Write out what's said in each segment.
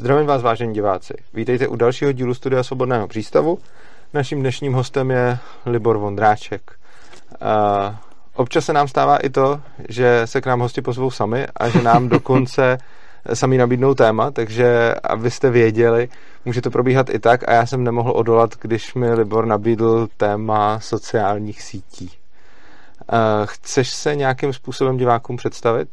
Zdravím vás, vážení diváci. Vítejte u dalšího dílu Studia Svobodného přístavu. Naším dnešním hostem je Libor Vondráček. Uh, občas se nám stává i to, že se k nám hosti pozvou sami a že nám dokonce sami nabídnou téma, takže abyste věděli, může to probíhat i tak a já jsem nemohl odolat, když mi Libor nabídl téma sociálních sítí. Uh, chceš se nějakým způsobem divákům představit?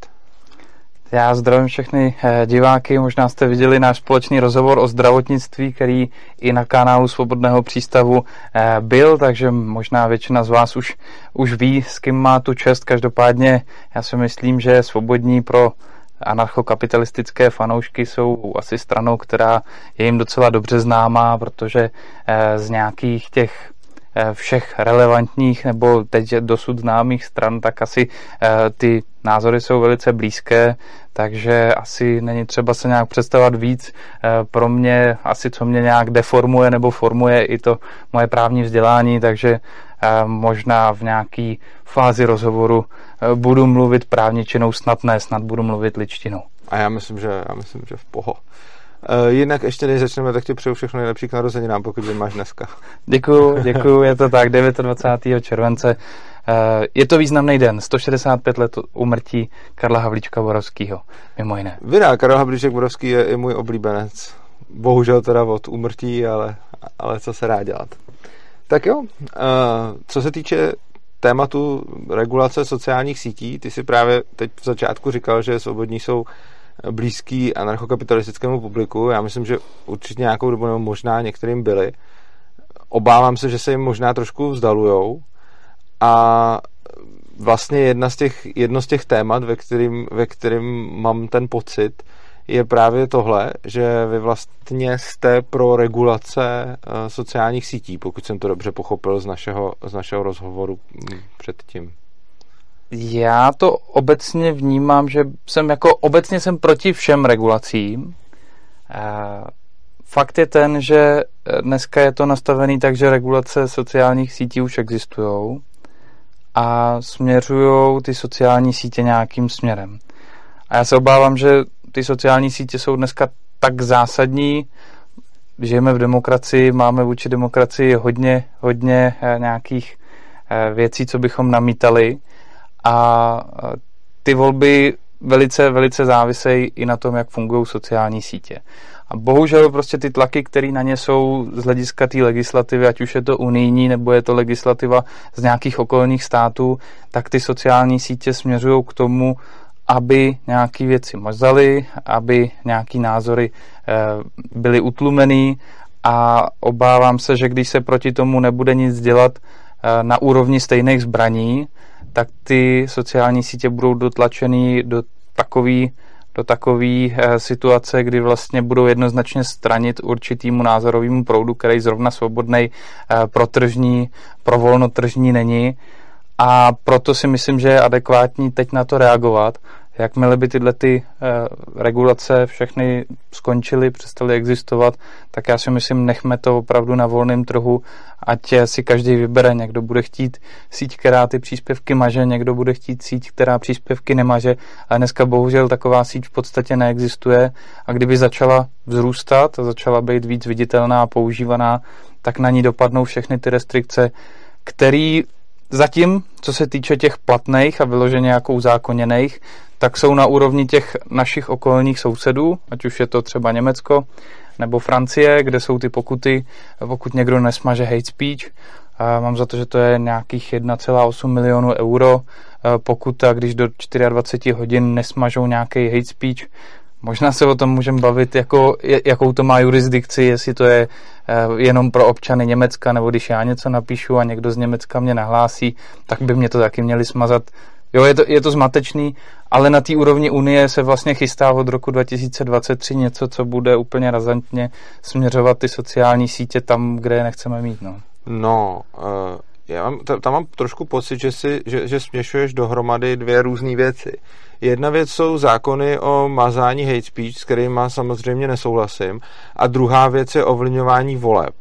Já zdravím všechny eh, diváky, možná jste viděli náš společný rozhovor o zdravotnictví, který i na kanálu Svobodného přístavu eh, byl, takže možná většina z vás už, už ví, s kým má tu čest. Každopádně já si myslím, že svobodní pro anarchokapitalistické fanoušky jsou asi stranou, která je jim docela dobře známá, protože eh, z nějakých těch všech relevantních nebo teď dosud známých stran, tak asi ty názory jsou velice blízké, takže asi není třeba se nějak představovat víc. Eh, pro mě asi, co mě nějak deformuje nebo formuje i to moje právní vzdělání, takže eh, možná v nějaký fázi rozhovoru eh, budu mluvit právničinou, snad ne, snad budu mluvit ličtinou. A já myslím, že, já myslím, že v poho. Jinak ještě než začneme, tak ti přeju všechno nejlepší k narozeninám, pokud je máš dneska. Děkuju, děkuju, je to tak, 29. července je to významný den, 165 let umrtí Karla Havlíčka Borovského, mimo jiné. Vina, Karel Havlíček Borovský je i můj oblíbenec. Bohužel teda od umrtí, ale, ale co se dá dělat. Tak jo, eh, co se týče tématu regulace sociálních sítí, ty si právě teď v začátku říkal, že svobodní jsou blízký anarchokapitalistickému publiku. Já myslím, že určitě nějakou dobu, nebo možná některým byli. Obávám se, že se jim možná trošku vzdalujou, a vlastně jedna z těch, jedno z těch témat, ve kterým, ve kterým mám ten pocit, je právě tohle, že vy vlastně jste pro regulace uh, sociálních sítí, pokud jsem to dobře pochopil z našeho, z našeho rozhovoru mm, předtím. Já to obecně vnímám, že jsem jako obecně jsem proti všem regulacím. Fakt je ten, že dneska je to nastavený tak, že regulace sociálních sítí už existují a směřují ty sociální sítě nějakým směrem. A já se obávám, že ty sociální sítě jsou dneska tak zásadní, žijeme v demokracii, máme vůči demokracii hodně, hodně eh, nějakých eh, věcí, co bychom namítali a eh, ty volby velice, velice závisejí i na tom, jak fungují sociální sítě. A bohužel prostě ty tlaky, které na ně jsou z hlediska té legislativy, ať už je to unijní nebo je to legislativa z nějakých okolních států, tak ty sociální sítě směřují k tomu, aby nějaké věci mazaly, aby nějaké názory eh, byly utlumený. A obávám se, že když se proti tomu nebude nic dělat eh, na úrovni stejných zbraní, tak ty sociální sítě budou dotlačený do takový do takové eh, situace, kdy vlastně budou jednoznačně stranit určitýmu názorovému proudu, který zrovna svobodný eh, pro tržní, pro volnotržní není. A proto si myslím, že je adekvátní teď na to reagovat Jakmile by tyhle ty uh, regulace všechny skončily, přestaly existovat, tak já si myslím, nechme to opravdu na volném trhu, ať si každý vybere. Někdo bude chtít síť, která ty příspěvky maže, někdo bude chtít síť, která příspěvky nemaže. A dneska bohužel taková síť v podstatě neexistuje. A kdyby začala vzrůstat a začala být víc viditelná a používaná, tak na ní dopadnou všechny ty restrikce, který zatím, co se týče těch platných a vyloženě jako uzákoněných, tak jsou na úrovni těch našich okolních sousedů, ať už je to třeba Německo nebo Francie, kde jsou ty pokuty, pokud někdo nesmaže hate speech. A mám za to, že to je nějakých 1,8 milionů euro pokuta, když do 24 hodin nesmažou nějaký hate speech. Možná se o tom můžeme bavit, jako, jakou to má jurisdikci, jestli to je eh, jenom pro občany Německa, nebo když já něco napíšu a někdo z Německa mě nahlásí, tak by mě to taky měli smazat Jo, je to, je to zmatečný, ale na té úrovni Unie se vlastně chystá od roku 2023 něco, co bude úplně razantně směřovat ty sociální sítě tam, kde je nechceme mít. No, no uh, já mám, tam mám trošku pocit, že, si, že, že směšuješ dohromady dvě různé věci. Jedna věc jsou zákony o mazání hate speech, s kterými samozřejmě nesouhlasím, a druhá věc je ovlivňování voleb.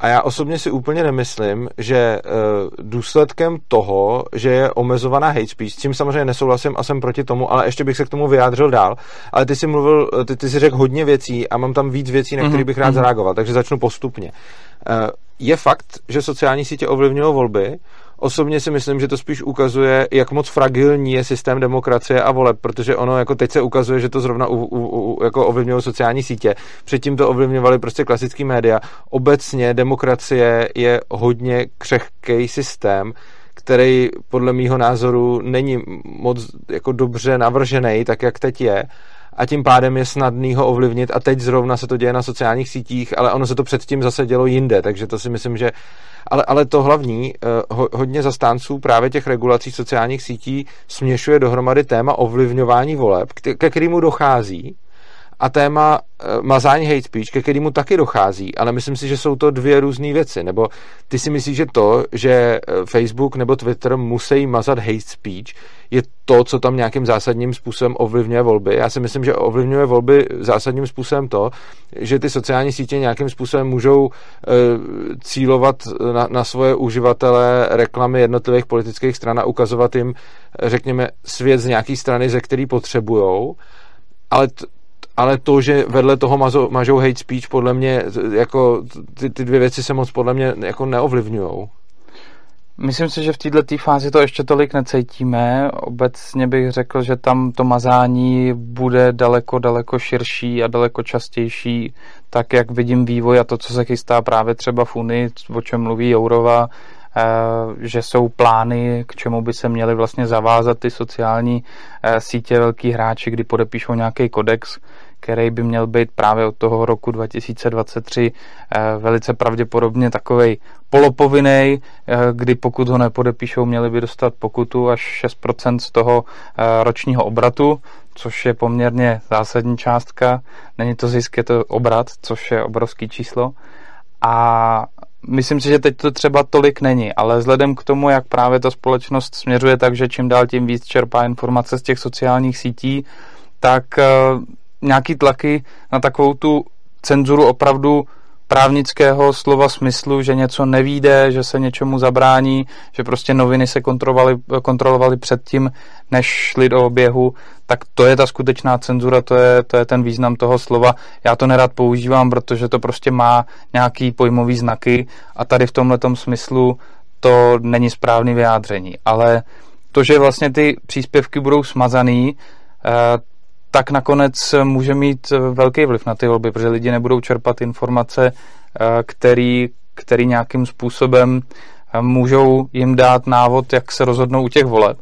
A já osobně si úplně nemyslím, že uh, důsledkem toho, že je omezovaná hate speech, s tím samozřejmě nesouhlasím a jsem proti tomu, ale ještě bych se k tomu vyjádřil dál. Ale ty si mluvil, ty, ty si řekl hodně věcí a mám tam víc věcí, na které mhm, bych rád mm-hmm. zareagoval, takže začnu postupně. Je fakt, že sociální sítě ovlivňují volby, Osobně si myslím, že to spíš ukazuje, jak moc fragilní je systém demokracie a voleb, protože ono jako teď se ukazuje, že to zrovna u, u, u, jako ovlivňují sociální sítě. Předtím to ovlivňovali prostě klasický média. Obecně demokracie je hodně křehký systém, který podle mýho názoru není moc jako dobře navržený, tak jak teď je a tím pádem je snadný ho ovlivnit a teď zrovna se to děje na sociálních sítích, ale ono se to předtím zase dělo jinde, takže to si myslím, že ale, ale to hlavní, eh, ho, hodně zastánců právě těch regulací sociálních sítí směšuje dohromady téma ovlivňování voleb, ke kterému dochází, a téma uh, mazání hate speech, ke kterému taky dochází, ale myslím si, že jsou to dvě různé věci. Nebo ty si myslíš, že to, že eh, Facebook nebo Twitter musí mazat hate speech, je to, co tam nějakým zásadním způsobem ovlivňuje volby. Já si myslím, že ovlivňuje volby zásadním způsobem to, že ty sociální sítě nějakým způsobem můžou uh, cílovat na, na svoje uživatele reklamy jednotlivých politických stran a ukazovat jim, řekněme, svět z nějaký strany, ze který potřebujou. Ale t- ale to, že vedle toho mažou, mažou hate speech, podle mě, jako ty, ty dvě věci se moc podle mě jako neovlivňují. Myslím si, že v této fázi to ještě tolik necítíme. Obecně bych řekl, že tam to mazání bude daleko, daleko širší a daleko častější, tak jak vidím vývoj a to, co se chystá právě třeba v Unii, o čem mluví Jourova, eh, že jsou plány, k čemu by se měly vlastně zavázat ty sociální eh, sítě velký hráči, kdy podepíšou nějaký kodex, který by měl být právě od toho roku 2023 eh, velice pravděpodobně takovej polopovinnej, eh, kdy pokud ho nepodepíšou, měli by dostat pokutu až 6% z toho eh, ročního obratu, což je poměrně zásadní částka. Není to zisk, je to obrat, což je obrovský číslo. A myslím si, že teď to třeba tolik není, ale vzhledem k tomu, jak právě ta společnost směřuje tak, že čím dál tím víc čerpá informace z těch sociálních sítí, tak nějaký tlaky na takovou tu cenzuru opravdu právnického slova smyslu, že něco nevíde, že se něčemu zabrání, že prostě noviny se kontrolovaly, kontrolovaly předtím, než šly do oběhu, tak to je ta skutečná cenzura, to je, to je ten význam toho slova. Já to nerad používám, protože to prostě má nějaký pojmový znaky a tady v tomhle smyslu to není správný vyjádření. Ale to, že vlastně ty příspěvky budou smazaný, eh, tak nakonec může mít velký vliv na ty volby, protože lidi nebudou čerpat informace, eh, který, který nějakým způsobem eh, můžou jim dát návod, jak se rozhodnou u těch voleb.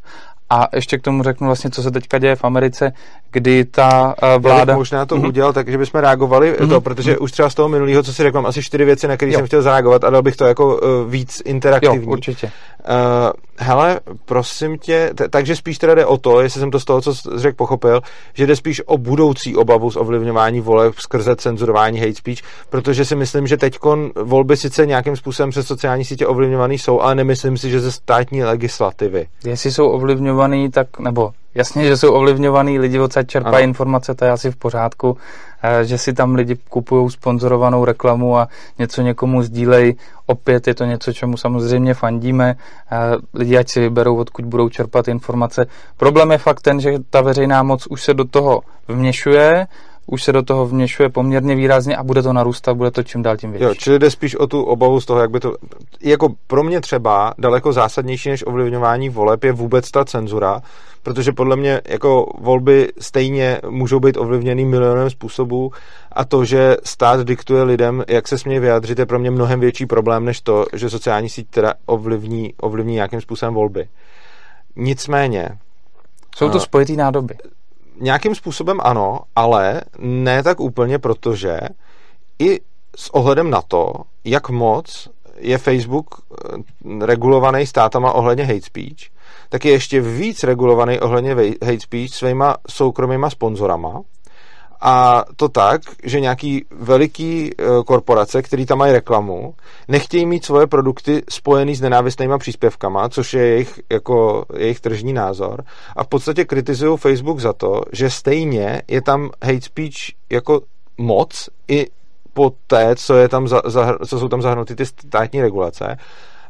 A ještě k tomu řeknu vlastně, co se teďka děje v Americe, kdy ta vláda... Já možná to mm-hmm. udělal tak, že bychom reagovali mm-hmm. to, protože mm-hmm. už třeba z toho minulého, co si řekl, mám asi čtyři věci, na které jsem chtěl zareagovat a dal bych to jako uh, víc interaktivní. Jo, určitě. Uh, hele, prosím tě, t- takže spíš teda jde o to, jestli jsem to z toho, co řekl, pochopil, že jde spíš o budoucí obavu z ovlivňování voleb skrze cenzurování hate speech, protože si myslím, že teď volby sice nějakým způsobem přes sociální sítě ovlivňované jsou, ale nemyslím si, že ze státní legislativy. Jestli jsou ovlivňovaný, tak, nebo Jasně, že jsou ovlivňovaný lidi odsaď čerpají ano. informace, to je asi v pořádku, eh, že si tam lidi kupují sponzorovanou reklamu a něco někomu sdílej. Opět je to něco, čemu samozřejmě fandíme. Eh, lidi ať si vyberou, odkud budou čerpat informace. Problém je fakt ten, že ta veřejná moc už se do toho vměšuje, už se do toho vměšuje poměrně výrazně a bude to narůstat, bude to čím dál tím větší. Jo, čili jde spíš o tu obavu z toho, jak by to... Jako pro mě třeba daleko zásadnější než ovlivňování voleb je vůbec ta cenzura, protože podle mě jako volby stejně můžou být ovlivněny milionem způsobů a to, že stát diktuje lidem, jak se smějí vyjádřit, je pro mě mnohem větší problém, než to, že sociální síť teda ovlivní, ovlivní nějakým způsobem volby. Nicméně... Jsou to spojitý nádoby. Nějakým způsobem ano, ale ne tak úplně, protože i s ohledem na to, jak moc je Facebook eh, regulovaný státama ohledně hate speech, tak je ještě víc regulovaný ohledně hate speech svýma soukromýma sponzorama. A to tak, že nějaký veliký eh, korporace, který tam mají reklamu, nechtějí mít svoje produkty spojený s nenávistnýma příspěvkama, což je jejich, jako, jejich tržní názor. A v podstatě kritizují Facebook za to, že stejně je tam hate speech jako moc i po té, co, je tam za, za, co jsou tam zahrnuty ty státní regulace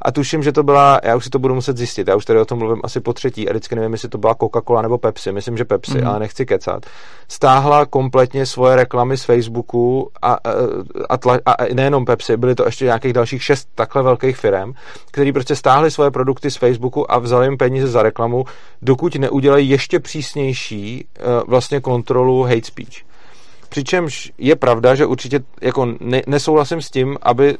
a tuším, že to byla, já už si to budu muset zjistit, já už tady o tom mluvím asi po třetí a vždycky nevím, jestli to byla Coca-Cola nebo Pepsi, myslím, že Pepsi, mm. ale nechci kecat. Stáhla kompletně svoje reklamy z Facebooku a, a, tla, a nejenom Pepsi, byly to ještě nějakých dalších šest takhle velkých firm, který prostě stáhli svoje produkty z Facebooku a vzali jim peníze za reklamu, dokud neudělají ještě přísnější uh, vlastně kontrolu hate speech. Přičemž je pravda, že určitě jako ne, nesouhlasím s tím, aby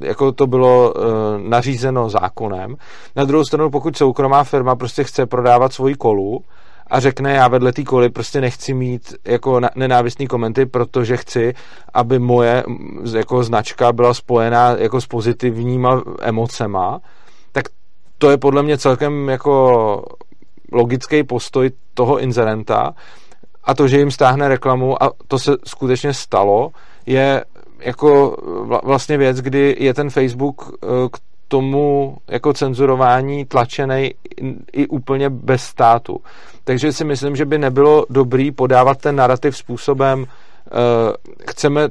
jako to bylo e, nařízeno zákonem. Na druhou stranu, pokud soukromá firma prostě chce prodávat svoji kolu a řekne, já vedle té koly prostě nechci mít jako nenávistný komenty, protože chci, aby moje jako značka byla spojená jako s pozitivníma emocema, tak to je podle mě celkem jako logický postoj toho inzerenta, a to, že jim stáhne reklamu a to se skutečně stalo, je jako vlastně věc, kdy je ten Facebook eh, k tomu jako cenzurování tlačený i úplně bez státu. Takže si myslím, že by nebylo dobrý podávat ten narrativ způsobem, eh, chceme,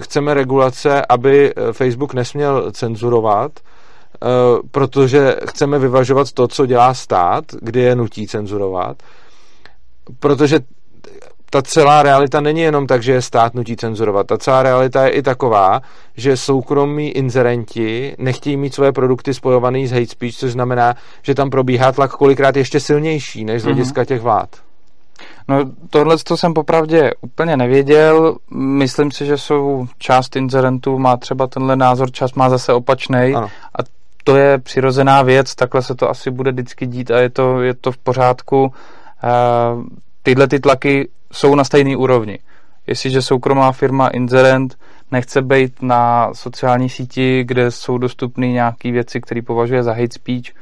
chceme regulace, aby Facebook nesměl cenzurovat, eh, protože chceme vyvažovat to, co dělá stát, kdy je nutí cenzurovat, protože ta celá realita není jenom tak, že je stát nutí cenzurovat. Ta celá realita je i taková, že soukromí inzerenti nechtějí mít své produkty spojované s hate speech, což znamená, že tam probíhá tlak kolikrát ještě silnější než z mhm. hlediska těch vlád. No tohle to jsem popravdě úplně nevěděl. Myslím si, že jsou část inzerentů má třeba tenhle názor, část má zase opačný. A to je přirozená věc, takhle se to asi bude vždycky dít a je to, je to v pořádku. Uh, tyhle ty tlaky jsou na stejné úrovni. Jestliže soukromá firma Inzerent nechce být na sociální síti, kde jsou dostupné nějaké věci, které považuje za hate speech,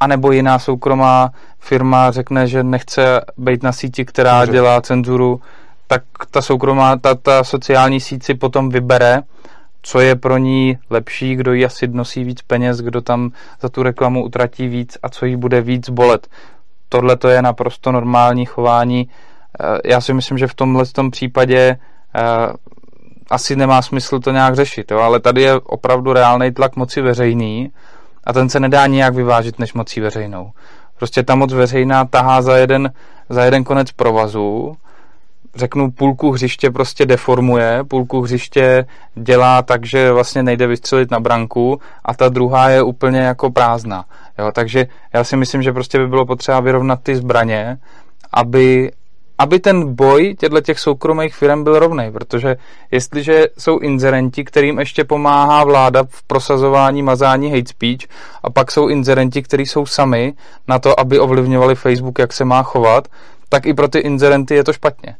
anebo jiná soukromá firma řekne, že nechce být na síti, která Dobře. dělá cenzuru, tak ta soukromá, ta, ta sociální síť si potom vybere, co je pro ní lepší, kdo jí asi nosí víc peněz, kdo tam za tu reklamu utratí víc a co jí bude víc bolet. Tohle to je naprosto normální chování já si myslím, že v tomhle tom případě eh, asi nemá smysl to nějak řešit, jo? ale tady je opravdu reálný tlak moci veřejný a ten se nedá nijak vyvážit než mocí veřejnou. Prostě ta moc veřejná tahá za jeden, za jeden konec provazu, řeknu půlku hřiště prostě deformuje, půlku hřiště dělá tak, že vlastně nejde vystřelit na branku a ta druhá je úplně jako prázdná. Jo? Takže já si myslím, že prostě by bylo potřeba vyrovnat ty zbraně, aby, aby ten boj těchto těch soukromých firm byl rovný, protože jestliže jsou inzerenti, kterým ještě pomáhá vláda v prosazování mazání hate speech a pak jsou inzerenti, kteří jsou sami na to, aby ovlivňovali Facebook, jak se má chovat, tak i pro ty inzerenty je to špatně.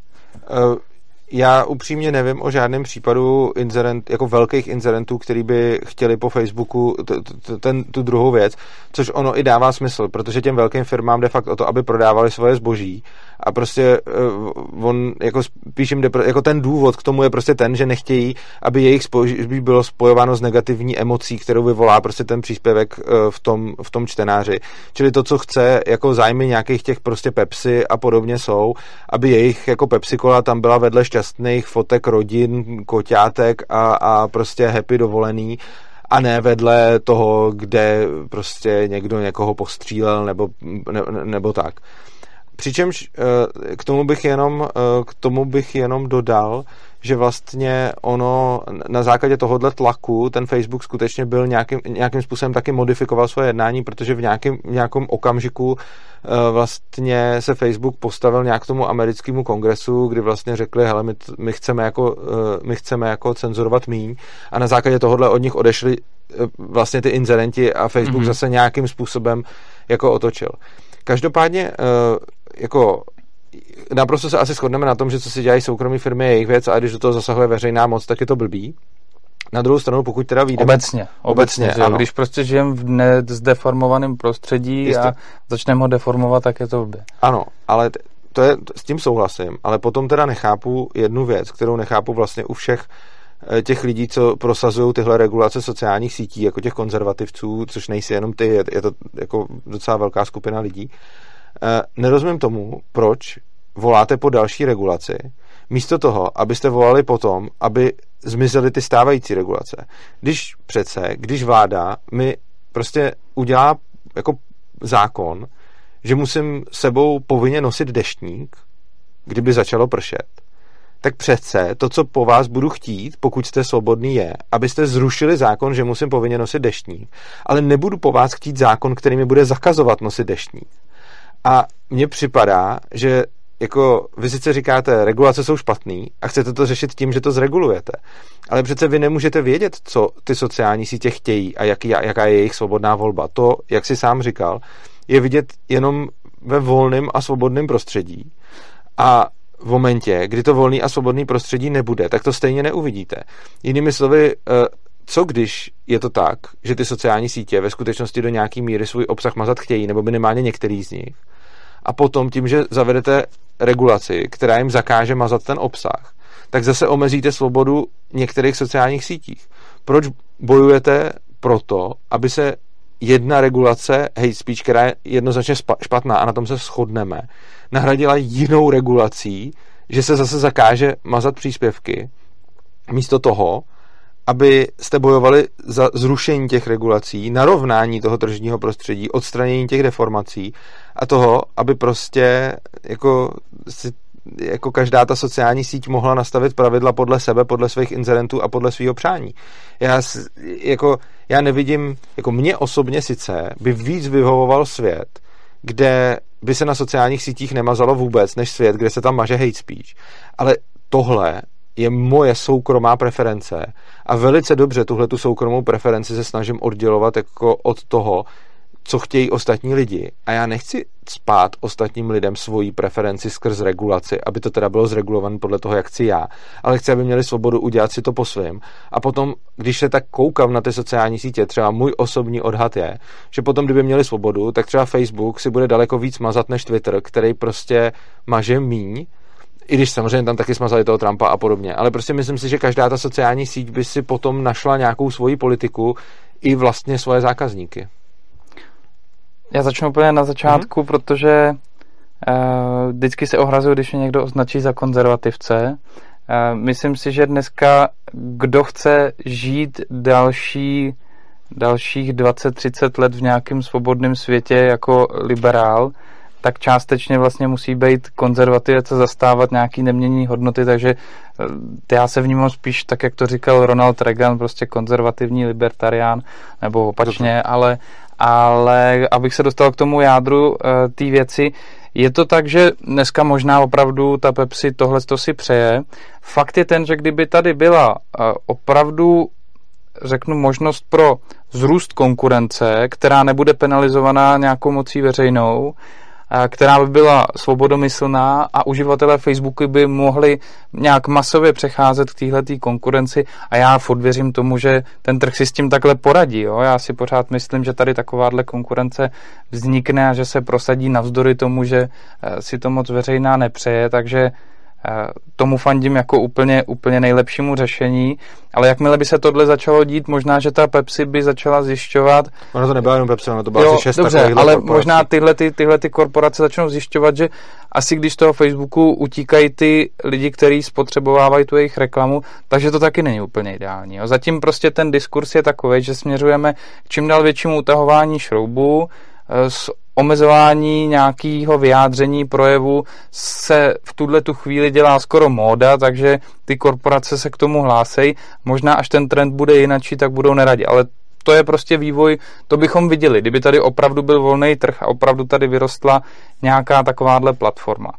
Uh já upřímně nevím o žádném případu inzerent, jako velkých inzerentů, který by chtěli po Facebooku t, t, ten, tu druhou věc, což ono i dává smysl, protože těm velkým firmám de facto o to, aby prodávali svoje zboží a prostě uh, on jako spíš jim jako ten důvod k tomu je prostě ten, že nechtějí, aby jejich zboží bylo spojováno s negativní emocí, kterou vyvolá prostě ten příspěvek uh, v tom, v tom čtenáři. Čili to, co chce jako zájmy nějakých těch prostě Pepsi a podobně jsou, aby jejich jako Pepsi kola tam byla vedle šťastných fotek rodin, koťátek a, a prostě happy dovolený a ne vedle toho, kde prostě někdo někoho postřílel nebo, ne, nebo tak. Přičemž eh, k tomu bych jenom, eh, k tomu bych jenom dodal, že vlastně ono na základě tohohle tlaku ten Facebook skutečně byl nějakým, nějakým způsobem taky modifikoval svoje jednání, protože v nějakém, nějakém okamžiku eh, vlastně se Facebook postavil nějak k tomu americkému kongresu, kdy vlastně řekli, hele, my, my, chceme, jako, my chceme jako cenzurovat míň a na základě tohohle od nich odešli vlastně ty inzerenti a Facebook mm-hmm. zase nějakým způsobem jako otočil. Každopádně jako naprosto se asi shodneme na tom, že co si dělají soukromí firmy je jejich věc a když do toho zasahuje veřejná moc, tak je to blbý. Na druhou stranu, pokud teda vyjde... Obecně, obecně, obecně ano. Když prostě žijeme v zdeformovaném prostředí Jistě. a začneme ho deformovat, tak je to blbě. Ano, ale to je, s tím souhlasím, ale potom teda nechápu jednu věc, kterou nechápu vlastně u všech eh, těch lidí, co prosazují tyhle regulace sociálních sítí, jako těch konzervativců, což nejsi jenom ty, je, je to jako docela velká skupina lidí, Eh, nerozumím tomu, proč voláte po další regulaci, místo toho, abyste volali potom, aby zmizely ty stávající regulace. Když přece, když vláda mi prostě udělá jako zákon, že musím sebou povinně nosit deštník, kdyby začalo pršet, tak přece to, co po vás budu chtít, pokud jste svobodný, je, abyste zrušili zákon, že musím povinně nosit deštník, ale nebudu po vás chtít zákon, který mi bude zakazovat nosit deštník. A mně připadá, že jako vy sice říkáte, regulace jsou špatný a chcete to řešit tím, že to zregulujete. Ale přece vy nemůžete vědět, co ty sociální sítě chtějí a jaký, jaká je jejich svobodná volba. To, jak si sám říkal, je vidět jenom ve volném a svobodném prostředí. A v momentě, kdy to volný a svobodný prostředí nebude, tak to stejně neuvidíte. Jinými slovy, eh, co když je to tak, že ty sociální sítě ve skutečnosti do nějaký míry svůj obsah mazat chtějí, nebo minimálně některý z nich, a potom tím, že zavedete regulaci, která jim zakáže mazat ten obsah, tak zase omezíte svobodu některých sociálních sítích. Proč bojujete proto, aby se jedna regulace hate speech, která je jednoznačně špatná a na tom se shodneme, nahradila jinou regulací, že se zase zakáže mazat příspěvky, místo toho, aby jste bojovali za zrušení těch regulací, narovnání toho tržního prostředí, odstranění těch deformací a toho, aby prostě jako jako každá ta sociální síť mohla nastavit pravidla podle sebe, podle svých inzerentů a podle svého přání. Já, jako, já nevidím, jako mě osobně sice by víc vyhovoval svět, kde by se na sociálních sítích nemazalo vůbec, než svět, kde se tam maže hate speech. Ale tohle je moje soukromá preference a velice dobře tuhle tu soukromou preferenci se snažím oddělovat jako od toho, co chtějí ostatní lidi. A já nechci spát ostatním lidem svoji preferenci skrz regulaci, aby to teda bylo zregulované podle toho, jak chci já, ale chci, aby měli svobodu udělat si to po svém. A potom, když se tak koukám na ty sociální sítě, třeba můj osobní odhad je, že potom, kdyby měli svobodu, tak třeba Facebook si bude daleko víc mazat než Twitter, který prostě maže míň, i když samozřejmě tam taky smazali toho Trumpa a podobně. Ale prostě myslím si, že každá ta sociální síť by si potom našla nějakou svoji politiku i vlastně svoje zákazníky. Já začnu úplně na začátku, mm-hmm. protože uh, vždycky se ohrazuju, když mě někdo označí za konzervativce. Uh, myslím si, že dneska kdo chce žít další, dalších 20-30 let v nějakém svobodném světě jako liberál, tak částečně vlastně musí být konzervativec a zastávat nějaký nemění hodnoty, takže eh, já se vnímám spíš tak, jak to říkal Ronald Reagan, prostě konzervativní libertarián, nebo opačně, ale, ale abych se dostal k tomu jádru uh, té věci, je to tak, že dneska možná opravdu ta Pepsi tohle to si přeje. Fakt je ten, že kdyby tady byla uh, opravdu řeknu, možnost pro zrůst konkurence, která nebude penalizovaná nějakou mocí veřejnou, která by byla svobodomyslná a uživatelé Facebooku by mohli nějak masově přecházet k téhle konkurenci a já furt věřím tomu, že ten trh si s tím takhle poradí. Jo? Já si pořád myslím, že tady takováhle konkurence vznikne a že se prosadí navzdory tomu, že eh, si to moc veřejná nepřeje, takže tomu fandím jako úplně, úplně nejlepšímu řešení, ale jakmile by se tohle začalo dít, možná, že ta Pepsi by začala zjišťovat... Ono to nebylo jenom Pepsi, ono to bylo jo, asi šest dobře, ale korporací. možná tyhle, ty, tyhle ty korporace začnou zjišťovat, že asi když z toho Facebooku utíkají ty lidi, kteří spotřebovávají tu jejich reklamu, takže to taky není úplně ideální. Jo. Zatím prostě ten diskurs je takový, že směřujeme k čím dál většímu utahování šroubů, eh, s omezování nějakého vyjádření projevu se v tuhle tu chvíli dělá skoro móda, takže ty korporace se k tomu hlásejí. Možná až ten trend bude jinačí, tak budou neradi, ale to je prostě vývoj, to bychom viděli, kdyby tady opravdu byl volný trh a opravdu tady vyrostla nějaká takováhle platforma.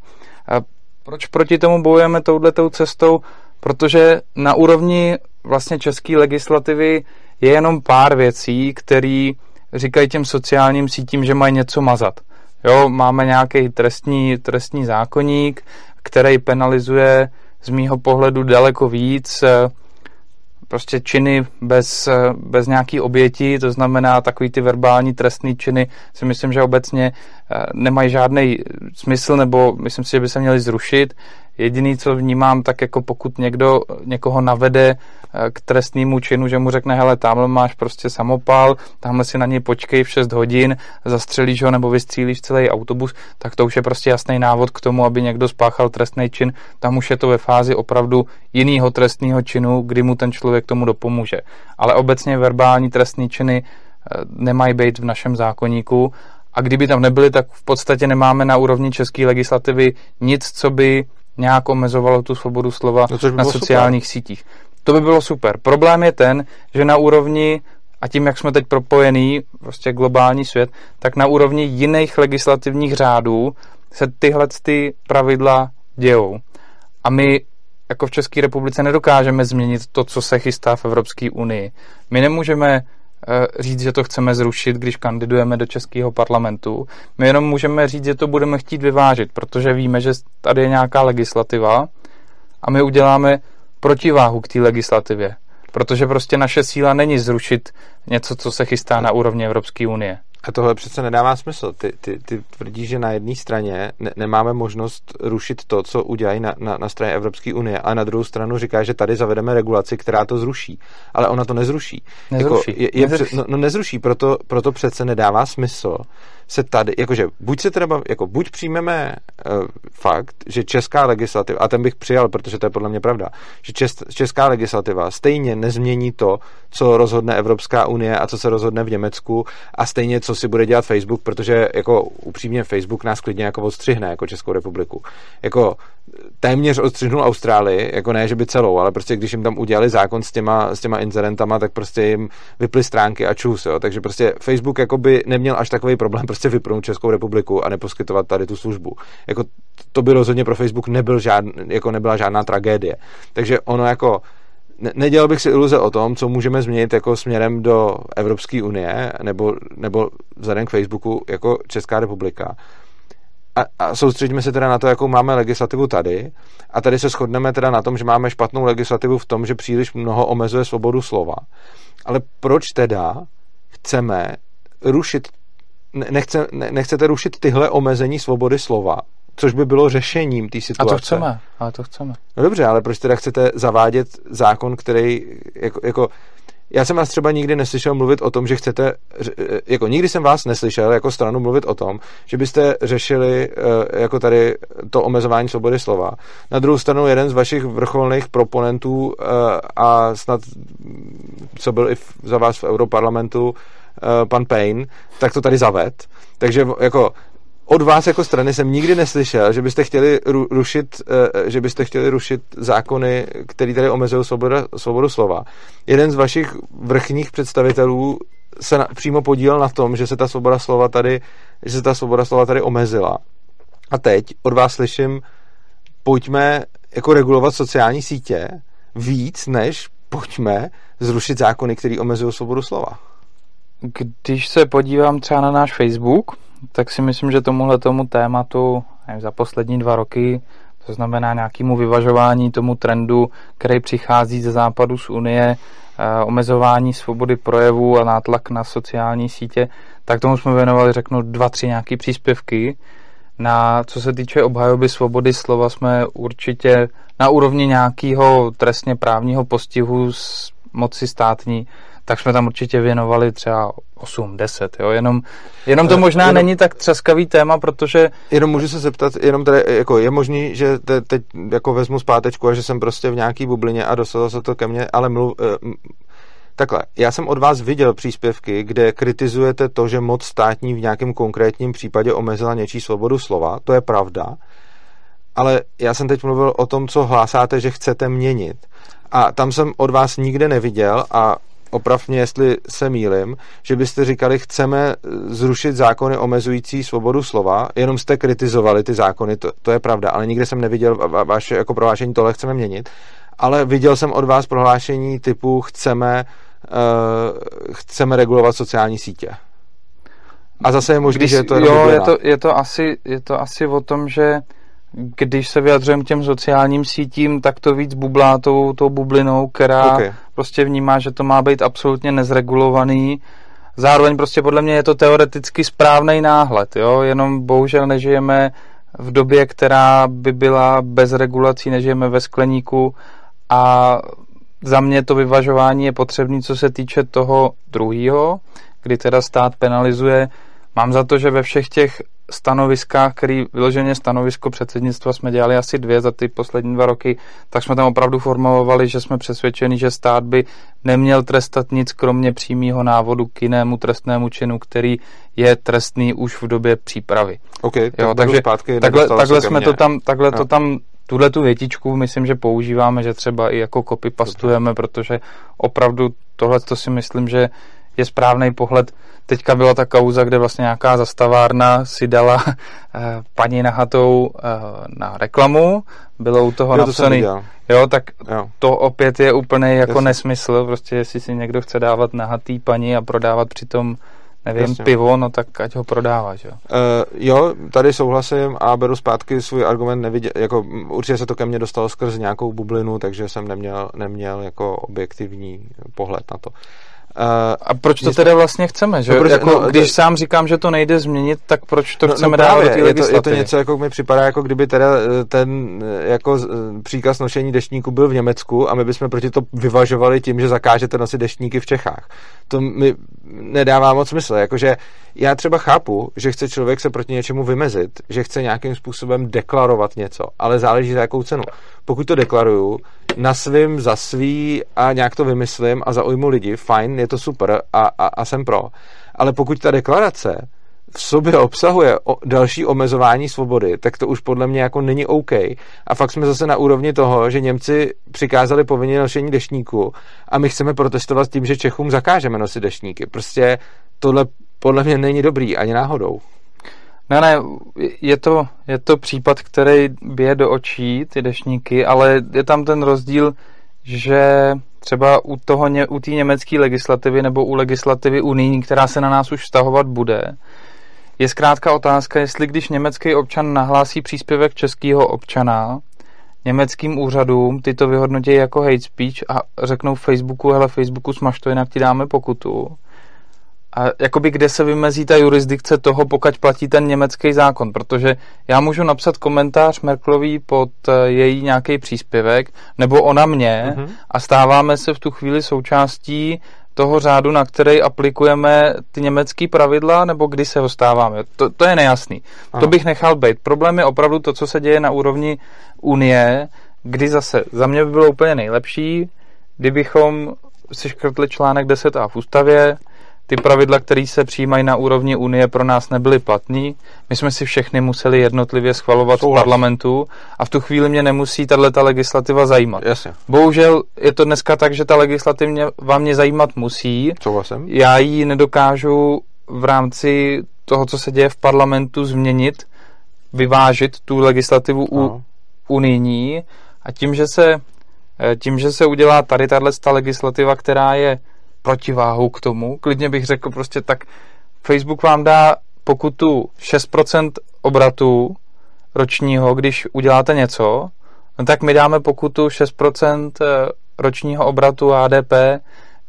Proč proti tomu bojujeme touhletou cestou? Protože na úrovni vlastně české legislativy je jenom pár věcí, které říkají těm sociálním sítím, že mají něco mazat. Jo, máme nějaký trestní, trestní zákoník, který penalizuje z mýho pohledu daleko víc eh, prostě činy bez, eh, bez nějaký oběti, to znamená takový ty verbální trestní činy si myslím, že obecně eh, nemají žádný smysl, nebo myslím si, že by se měly zrušit. Jediný, co vnímám, tak jako pokud někdo někoho navede eh, k trestnému činu, že mu řekne, hele, tamhle máš prostě samopal, tamhle si na něj počkej v 6 hodin, zastřelíš ho nebo vystřílíš celý autobus, tak to už je prostě jasný návod k tomu, aby někdo spáchal trestný čin. Tam už je to ve fázi opravdu jiného trestného činu, kdy mu ten člověk tomu dopomůže. Ale obecně verbální trestné činy eh, nemají být v našem zákoníku a kdyby tam nebyly, tak v podstatě nemáme na úrovni české legislativy nic, co by nějak omezovalo tu svobodu slova no, by na sociálních super. sítích. To by bylo super. Problém je ten, že na úrovni a tím, jak jsme teď propojený, prostě globální svět, tak na úrovni jiných legislativních řádů se tyhle ty pravidla dějou. A my jako v České republice nedokážeme změnit to, co se chystá v Evropské unii. My nemůžeme říct, že to chceme zrušit, když kandidujeme do Českého parlamentu. My jenom můžeme říct, že to budeme chtít vyvážit, protože víme, že tady je nějaká legislativa a my uděláme protiváhu k té legislativě. Protože prostě naše síla není zrušit něco, co se chystá na úrovni Evropské unie. A tohle přece nedává smysl. Ty, ty, ty tvrdíš, že na jedné straně ne, nemáme možnost rušit to, co udělají na, na, na straně Evropské unie, a na druhou stranu říká, že tady zavedeme regulaci, která to zruší. Ale ona to nezruší. Nezruší. Jako je, je nezruší. No, no nezruší, proto, proto přece nedává smysl se tady, jakože buď se teda, jako buď přijmeme uh, fakt, že česká legislativa, a ten bych přijal, protože to je podle mě pravda, že čes, česká legislativa stejně nezmění to, co rozhodne Evropská unie a co se rozhodne v Německu a stejně, co si bude dělat Facebook, protože jako upřímně Facebook nás klidně jako odstřihne, jako Českou republiku. Jako téměř odstřihnul Austrálii, jako ne, že by celou, ale prostě když jim tam udělali zákon s těma, s těma incidentama, tak prostě jim vyply stránky a čus, jo. Takže prostě Facebook jako by neměl až takový problém prostě vypnout Českou republiku a neposkytovat tady tu službu. Jako to by rozhodně pro Facebook nebyl žádn, jako nebyla žádná tragédie. Takže ono jako ne, nedělal bych si iluze o tom, co můžeme změnit jako směrem do Evropské unie nebo, nebo vzhledem k Facebooku jako Česká republika. A, a soustředíme se teda na to, jakou máme legislativu tady. A tady se shodneme teda na tom, že máme špatnou legislativu v tom, že příliš mnoho omezuje svobodu slova. Ale proč teda chceme rušit, nechce, nechcete rušit tyhle omezení svobody slova, což by bylo řešením té situace. A to chceme, ale to chceme. No dobře, ale proč teda chcete zavádět zákon, který jako, jako já jsem vás třeba nikdy neslyšel mluvit o tom, že chcete, jako nikdy jsem vás neslyšel jako stranu mluvit o tom, že byste řešili eh, jako tady to omezování svobody slova. Na druhou stranu jeden z vašich vrcholných proponentů eh, a snad, co byl i za vás v Europarlamentu, eh, pan Payne, tak to tady zaved. Takže jako od vás jako strany jsem nikdy neslyšel, že byste chtěli rušit, eh, že byste chtěli rušit zákony, které tady omezují svobodu, svobodu slova. Jeden z vašich vrchních představitelů se na, přímo podílel na tom, že se ta svoboda slova tady, že se ta svoboda slova tady omezila. A teď od vás slyším, pojďme jako regulovat sociální sítě víc, než pojďme zrušit zákony, které omezují svobodu slova. Když se podívám třeba na náš Facebook, tak si myslím, že tomuhle tomu tématu nevím, za poslední dva roky, to znamená nějakému vyvažování tomu trendu, který přichází ze západu z Unie, eh, omezování svobody projevu a nátlak na sociální sítě, tak tomu jsme věnovali, řeknu, dva, tři nějaké příspěvky. Na, co se týče obhajoby svobody slova, jsme určitě na úrovni nějakého trestně právního postihu z moci státní tak jsme tam určitě věnovali třeba 8, 10, jo, jenom, jenom to eh, možná jenom, není tak třaskavý téma, protože... Jenom můžu se zeptat, jenom tady, jako je možný, že te, teď jako vezmu zpátečku a že jsem prostě v nějaký bublině a dostalo se to ke mně, ale mluv, uh, Takhle, já jsem od vás viděl příspěvky, kde kritizujete to, že moc státní v nějakém konkrétním případě omezila něčí svobodu slova, to je pravda, ale já jsem teď mluvil o tom, co hlásáte, že chcete měnit. A tam jsem od vás nikde neviděl a oprav mě, jestli se mýlim, že byste říkali, chceme zrušit zákony omezující svobodu slova, jenom jste kritizovali ty zákony, to, to je pravda, ale nikde jsem neviděl vaše jako prohlášení, tohle chceme měnit, ale viděl jsem od vás prohlášení typu chceme, uh, chceme regulovat sociální sítě. A zase je možné, že je to Jo, je to, je, to asi, je to asi o tom, že když se vyjadřujeme těm sociálním sítím, tak to víc bublá tou, tou bublinou, která okay. prostě vnímá, že to má být absolutně nezregulovaný. Zároveň prostě podle mě je to teoreticky správný náhled, jo? jenom bohužel nežijeme v době, která by byla bez regulací, nežijeme ve skleníku a za mě to vyvažování je potřebné, co se týče toho druhého, kdy teda stát penalizuje. Mám za to, že ve všech těch stanoviskách, který vyloženě stanovisko předsednictva jsme dělali asi dvě za ty poslední dva roky, tak jsme tam opravdu formulovali, že jsme přesvědčeni, že stát by neměl trestat nic kromě přímého návodu k jinému trestnému činu, který je trestný už v době přípravy. Okay, tak jo, takže zpátky, takhle, takhle jsme to tam, takhle no. to tam tuhle tu větičku myslím, že používáme, že třeba i jako copy pastujeme, protože opravdu tohle to si myslím, že je správný pohled. Teďka byla ta kauza, kde vlastně nějaká zastavárna si dala eh, paní nahatou eh, na reklamu, bylo u toho jo, napsaný, jo, tak jo. to opět je úplně jako Jasně. nesmysl, prostě jestli si někdo chce dávat nahatý paní a prodávat přitom nevím, Jasně. pivo, no tak ať ho prodává, že jo? Uh, jo, tady souhlasím a beru zpátky svůj argument, neviděl, jako určitě se to ke mně dostalo skrz nějakou bublinu, takže jsem neměl, neměl jako objektivní pohled na to. A proč to teda vlastně chceme? Že? No, proč, jako, no, když to, sám říkám, že to nejde změnit, tak proč to no, no chceme no do té je to, je to něco, jako mi připadá, jako kdyby teda eh, ten eh, jako eh, příkaz nošení deštníku byl v Německu a my bychom proti to vyvažovali tím, že zakážete nosit deštníky v Čechách. To mi nedává moc smysl. Jakože já třeba chápu, že chce člověk se proti něčemu vymezit, že chce nějakým způsobem deklarovat něco, ale záleží za jakou cenu. Pokud to deklaruju, na svým, za svý a nějak to vymyslím a zaujmu lidi, fajn, je to super a, a, a jsem pro. Ale pokud ta deklarace v sobě obsahuje o, další omezování svobody, tak to už podle mě jako není OK. A fakt jsme zase na úrovni toho, že Němci přikázali povinně nošení deštníku a my chceme protestovat tím, že Čechům zakážeme nosit deštníky. Prostě tohle podle mě není dobrý ani náhodou. Ne, ne, je to, je to případ, který bije do očí, ty dešníky, ale je tam ten rozdíl, že třeba u toho u té německé legislativy nebo u legislativy unijní, která se na nás už vztahovat bude, je zkrátka otázka, jestli když německý občan nahlásí příspěvek českého občana německým úřadům, ty to vyhodnotí jako hate speech a řeknou Facebooku, hele Facebooku smaž to, jinak ti dáme pokutu, a jakoby kde se vymezí ta jurisdikce toho, pokud platí ten německý zákon, protože já můžu napsat komentář Merklový pod eh, její nějaký příspěvek, nebo ona mě uh-huh. a stáváme se v tu chvíli součástí toho řádu, na který aplikujeme ty německé pravidla, nebo kdy se ho stáváme. To, to je nejasný. Aha. To bych nechal být. Problém je opravdu to, co se děje na úrovni Unie, kdy zase za mě by bylo úplně nejlepší, kdybychom si škrtli článek 10a v ústavě, ty pravidla, které se přijímají na úrovni Unie, pro nás nebyly platní. My jsme si všechny museli jednotlivě schvalovat Souhlas. v parlamentu a v tu chvíli mě nemusí tato legislativa zajímat. Jasně. Bohužel je to dneska tak, že ta legislativa vám mě zajímat musí. Souhlasím. Já ji nedokážu v rámci toho, co se děje v parlamentu, změnit, vyvážit tu legislativu u unijní a tím, že se eh, tím, že se udělá tady tato legislativa, která je protiváhu k tomu. Klidně bych řekl prostě tak, Facebook vám dá pokutu 6% obratu ročního, když uděláte něco, no tak my dáme pokutu 6% eh, ročního obratu ADP,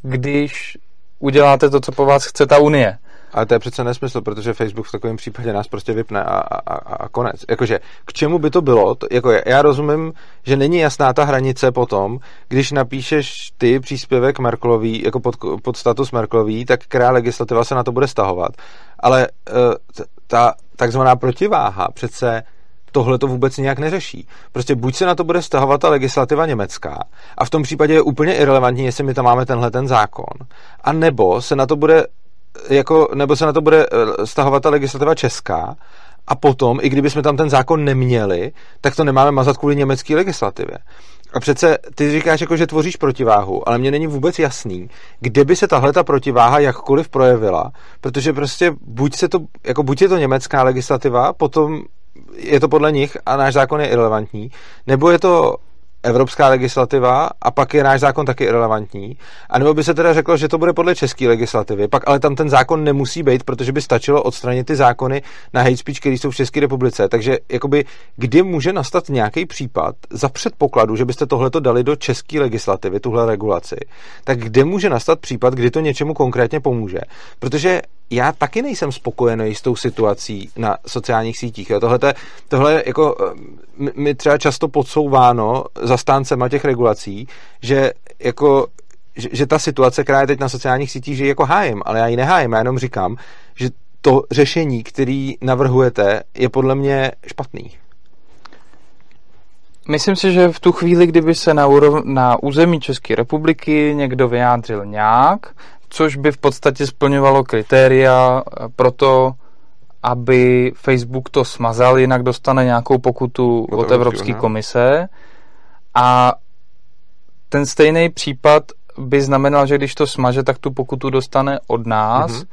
když uděláte to, co po vás chce ta Unie. Ale to je přece nesmysl, protože Facebook v takovém případě nás prostě vypne a, a, a konec. Jakože, k čemu by to bylo? To, jako já rozumím, že není jasná ta hranice potom, když napíšeš ty příspěvek Merklový, jako pod, pod status Merklový, tak která legislativa se na to bude stahovat. Ale uh, ta takzvaná protiváha přece tohle to vůbec nějak neřeší. Prostě buď se na to bude stahovat ta legislativa německá a v tom případě je úplně irrelevantní, jestli my tam máme tenhle ten zákon, a nebo se na to bude jako, nebo se na to bude eh, stahovat ta legislativa česká a potom, i kdybychom tam ten zákon neměli, tak to nemáme mazat kvůli německé legislativě. A přece ty říkáš, jako, že tvoříš protiváhu, ale mně není vůbec jasný, kde by se tahle ta protiváha jakkoliv projevila, protože prostě buď, se to, jako buď je to německá legislativa, potom je to podle nich a náš zákon je irrelevantní, nebo je to evropská legislativa a pak je náš zákon taky irrelevantní. A nebo by se teda řeklo, že to bude podle české legislativy, pak ale tam ten zákon nemusí být, protože by stačilo odstranit ty zákony na hate speech, které jsou v České republice. Takže jakoby, kdy může nastat nějaký případ za předpokladu, že byste tohleto dali do české legislativy, tuhle regulaci, tak kde může nastat případ, kdy to něčemu konkrétně pomůže? Protože já taky nejsem spokojený s tou situací na sociálních sítích. Jo. Tohle, tohle jako mi třeba často podsouváno zastáncema těch regulací, že jako že, že ta situace, která je teď na sociálních sítích, že ji jako hájím, ale já ji nehájím, já jenom říkám, že to řešení, který navrhujete, je podle mě špatný. Myslím si, že v tu chvíli, kdyby se na, úrov, na území České republiky někdo vyjádřil nějak, což by v podstatě splňovalo kritéria pro to, aby Facebook to smazal, jinak dostane nějakou pokutu od, od Evropské komise. A ten stejný případ by znamenal, že když to smaže, tak tu pokutu dostane od nás, mm-hmm.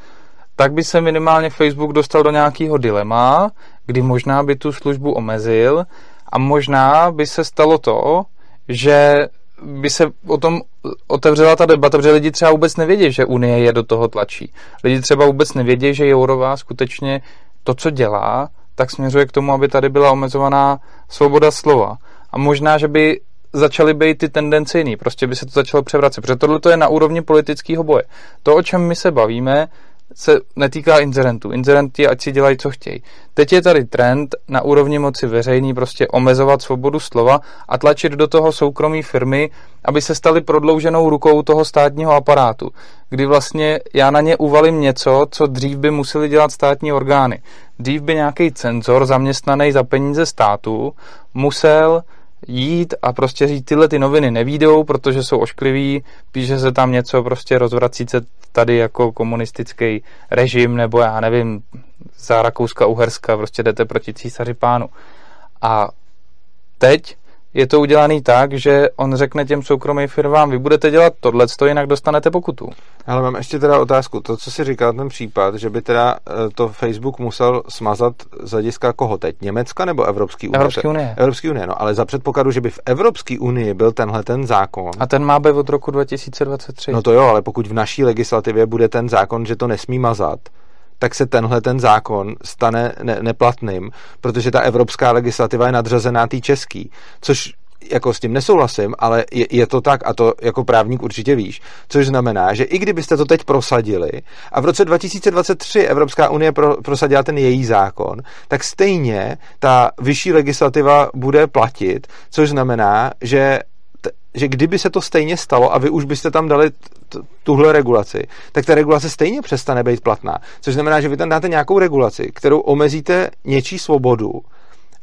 tak by se minimálně Facebook dostal do nějakého dilema, kdy možná by tu službu omezil a možná by se stalo to, že by se o tom otevřela ta debata, protože lidi třeba vůbec nevědí, že Unie je do toho tlačí. Lidi třeba vůbec nevědí, že Jourová skutečně to, co dělá, tak směřuje k tomu, aby tady byla omezovaná svoboda slova. A možná, že by začaly být ty tendence jiný, prostě by se to začalo převracet, protože tohle je na úrovni politického boje. To, o čem my se bavíme, se netýká inzerentů. Inzerenti ať si dělají, co chtějí. Teď je tady trend na úrovni moci veřejný prostě omezovat svobodu slova a tlačit do toho soukromí firmy, aby se staly prodlouženou rukou toho státního aparátu, kdy vlastně já na ně uvalím něco, co dřív by museli dělat státní orgány. Dřív by nějaký cenzor zaměstnaný za peníze státu musel jít a prostě říct, tyhle ty noviny nevídou, protože jsou ošklivý, píše se tam něco, prostě rozvrací se tady jako komunistický režim, nebo já nevím, za Rakouska-Uherska, prostě jdete proti císaři pánu. A teď je to udělaný tak, že on řekne těm soukromým firmám, vy budete dělat tohle, jinak dostanete pokutu. Ale mám ještě teda otázku. To, co si říkal ten případ, že by teda eh, to Facebook musel smazat z hlediska koho teď? Německa nebo Evropský unie? Evropské unie. Evropské unie, no, ale za předpokladu, že by v Evropské unii byl tenhle ten zákon. A ten má být od roku 2023. No to jo, ale pokud v naší legislativě bude ten zákon, že to nesmí mazat, tak se tenhle ten zákon stane ne- neplatným, protože ta evropská legislativa je nadřazená té český, což jako s tím nesouhlasím, ale je, je to tak a to jako právník určitě víš. Což znamená, že i kdybyste to teď prosadili a v roce 2023 Evropská unie pro, prosadila ten její zákon, tak stejně ta vyšší legislativa bude platit, což znamená, že že kdyby se to stejně stalo a vy už byste tam dali tuhle regulaci, tak ta regulace stejně přestane být platná. Což znamená, že vy tam dáte nějakou regulaci, kterou omezíte něčí svobodu,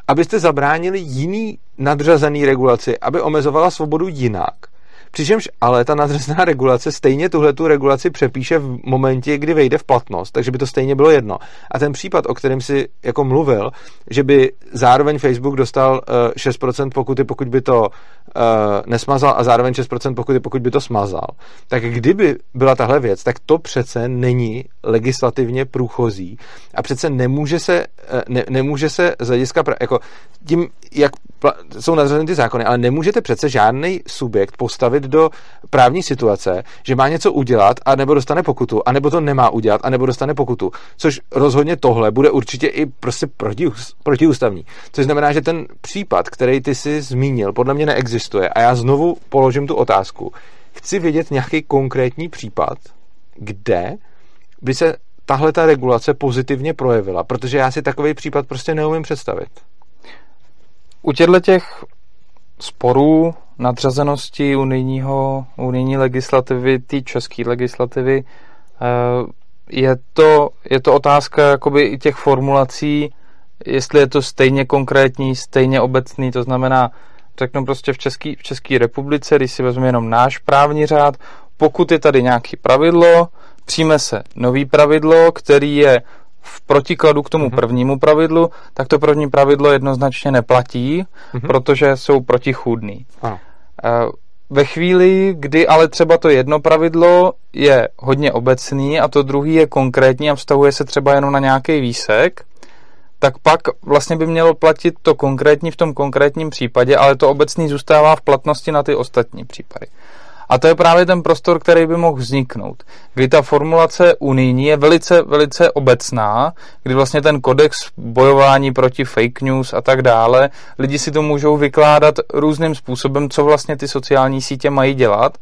abyste zabránili jiný nadřazený regulaci, aby omezovala svobodu jinak. Přičemž ale ta nadřazená regulace stejně tuhle tu regulaci přepíše v momentě, kdy vejde v platnost, takže by to stejně bylo jedno. A ten případ, o kterém si jako mluvil, že by zároveň Facebook dostal uh, eh, 6% pokuty, pokud by to uh, nesmazal a zároveň 6% pokuty, pokud by to smazal, tak kdyby byla tahle věc, tak to přece není legislativně průchozí a přece nemůže se, uh, ne, nemůže se z hlediska, jako tím, jak jsou nadřazeny ty zákony, ale nemůžete přece žádný subjekt postavit do právní situace, že má něco udělat a nebo dostane pokutu, a nebo to nemá udělat a nebo dostane pokutu. Což rozhodně tohle bude určitě i prostě proti, protiústavní. Což znamená, že ten případ, který ty si zmínil, podle mě neexistuje. A já znovu položím tu otázku. Chci vědět nějaký konkrétní případ, kde by se tahle ta regulace pozitivně projevila, protože já si takový případ prostě neumím představit. U těchto těch sporů nadřazenosti unijního, unijní legislativy, té české legislativy, eh, je to, je to otázka jakoby i těch formulací, jestli je to stejně konkrétní, stejně obecný, to znamená, řeknu prostě v České v Český republice, když si vezmu jenom náš právní řád, pokud je tady nějaké pravidlo, přijme se nový pravidlo, který je v protikladu k tomu mm-hmm. prvnímu pravidlu, tak to první pravidlo jednoznačně neplatí, mm-hmm. protože jsou protichůdný. Ano. Eh, ve chvíli, kdy ale třeba to jedno pravidlo je hodně obecný a to druhý je konkrétní a vztahuje se třeba jenom na nějaký výsek, tak pak vlastně by mělo platit to konkrétní v tom konkrétním případě, ale to obecný zůstává v platnosti na ty ostatní případy. A to je právě ten prostor, který by mohl vzniknout, kdy ta formulace unijní je velice, velice obecná, kdy vlastně ten kodex bojování proti fake news a tak dále, lidi si to můžou vykládat různým způsobem, co vlastně ty sociální sítě mají dělat.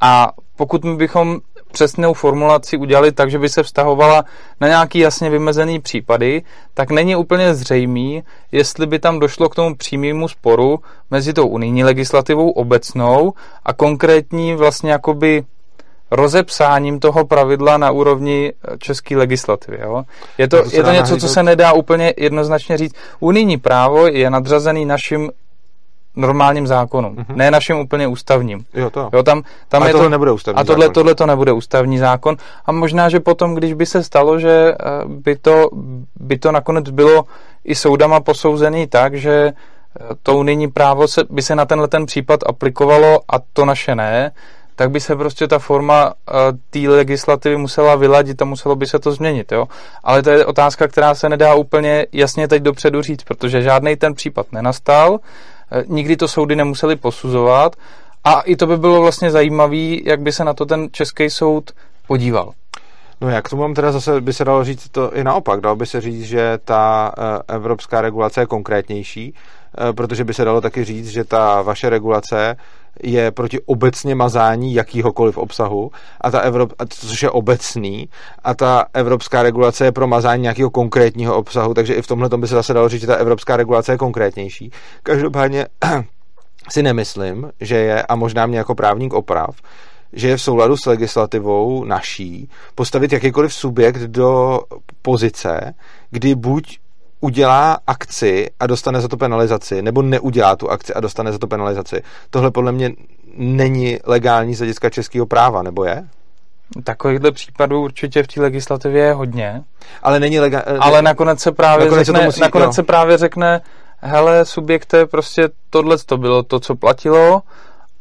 A pokud my bychom přesnou formulaci udělali tak, že by se vztahovala na nějaký jasně vymezený případy, tak není úplně zřejmý, jestli by tam došlo k tomu přímému sporu mezi tou unijní legislativou obecnou a konkrétní vlastně jakoby rozepsáním toho pravidla na úrovni české legislativy. Jo? Je to, to je to něco, co se nedá úplně jednoznačně říct. Unijní právo je nadřazený našim normálním zákonům, mm-hmm. ne našim úplně ústavním. Jo, to. Jo, tam, tam a je tohle to, nebude ústavní A tohle, zákon. tohle to nebude ústavní zákon. A možná, že potom, když by se stalo, že eh, by to, by to nakonec bylo i soudama posouzený tak, že eh, to unijní právo se, by se na tenhle ten případ aplikovalo a to naše ne, tak by se prostě ta forma uh, té legislativy musela vyladit a muselo by se to změnit. Jo? Ale to je otázka, která se nedá úplně jasně teď dopředu říct, protože žádný ten případ nenastal, eh, nikdy to soudy nemuseli posuzovat a i to by bylo vlastně zajímavé, jak by se na to ten český soud podíval. No jak to mám teda zase, by se dalo říct to i naopak. Dalo by se říct, že ta eh, evropská regulace je konkrétnější, protože by se dalo taky říct, že ta vaše regulace je proti obecně mazání jakýhokoliv obsahu, a ta Evrop, což je obecný, a ta evropská regulace je pro mazání nějakého konkrétního obsahu, takže i v tomhle by se zase dalo říct, že ta evropská regulace je konkrétnější. Každopádně si nemyslím, že je, a možná mě jako právník oprav, že je v souladu s legislativou naší postavit jakýkoliv subjekt do pozice, kdy buď udělá akci a dostane za to penalizaci, nebo neudělá tu akci a dostane za to penalizaci. Tohle podle mě není legální z hlediska českého práva, nebo je? Takovýchhle případů určitě v té legislativě je hodně. Ale není legální. Ale nakonec se právě nakonec řekne, se, musí, nakonec se právě řekne, hele, subjekte, prostě tohle to bylo to, co platilo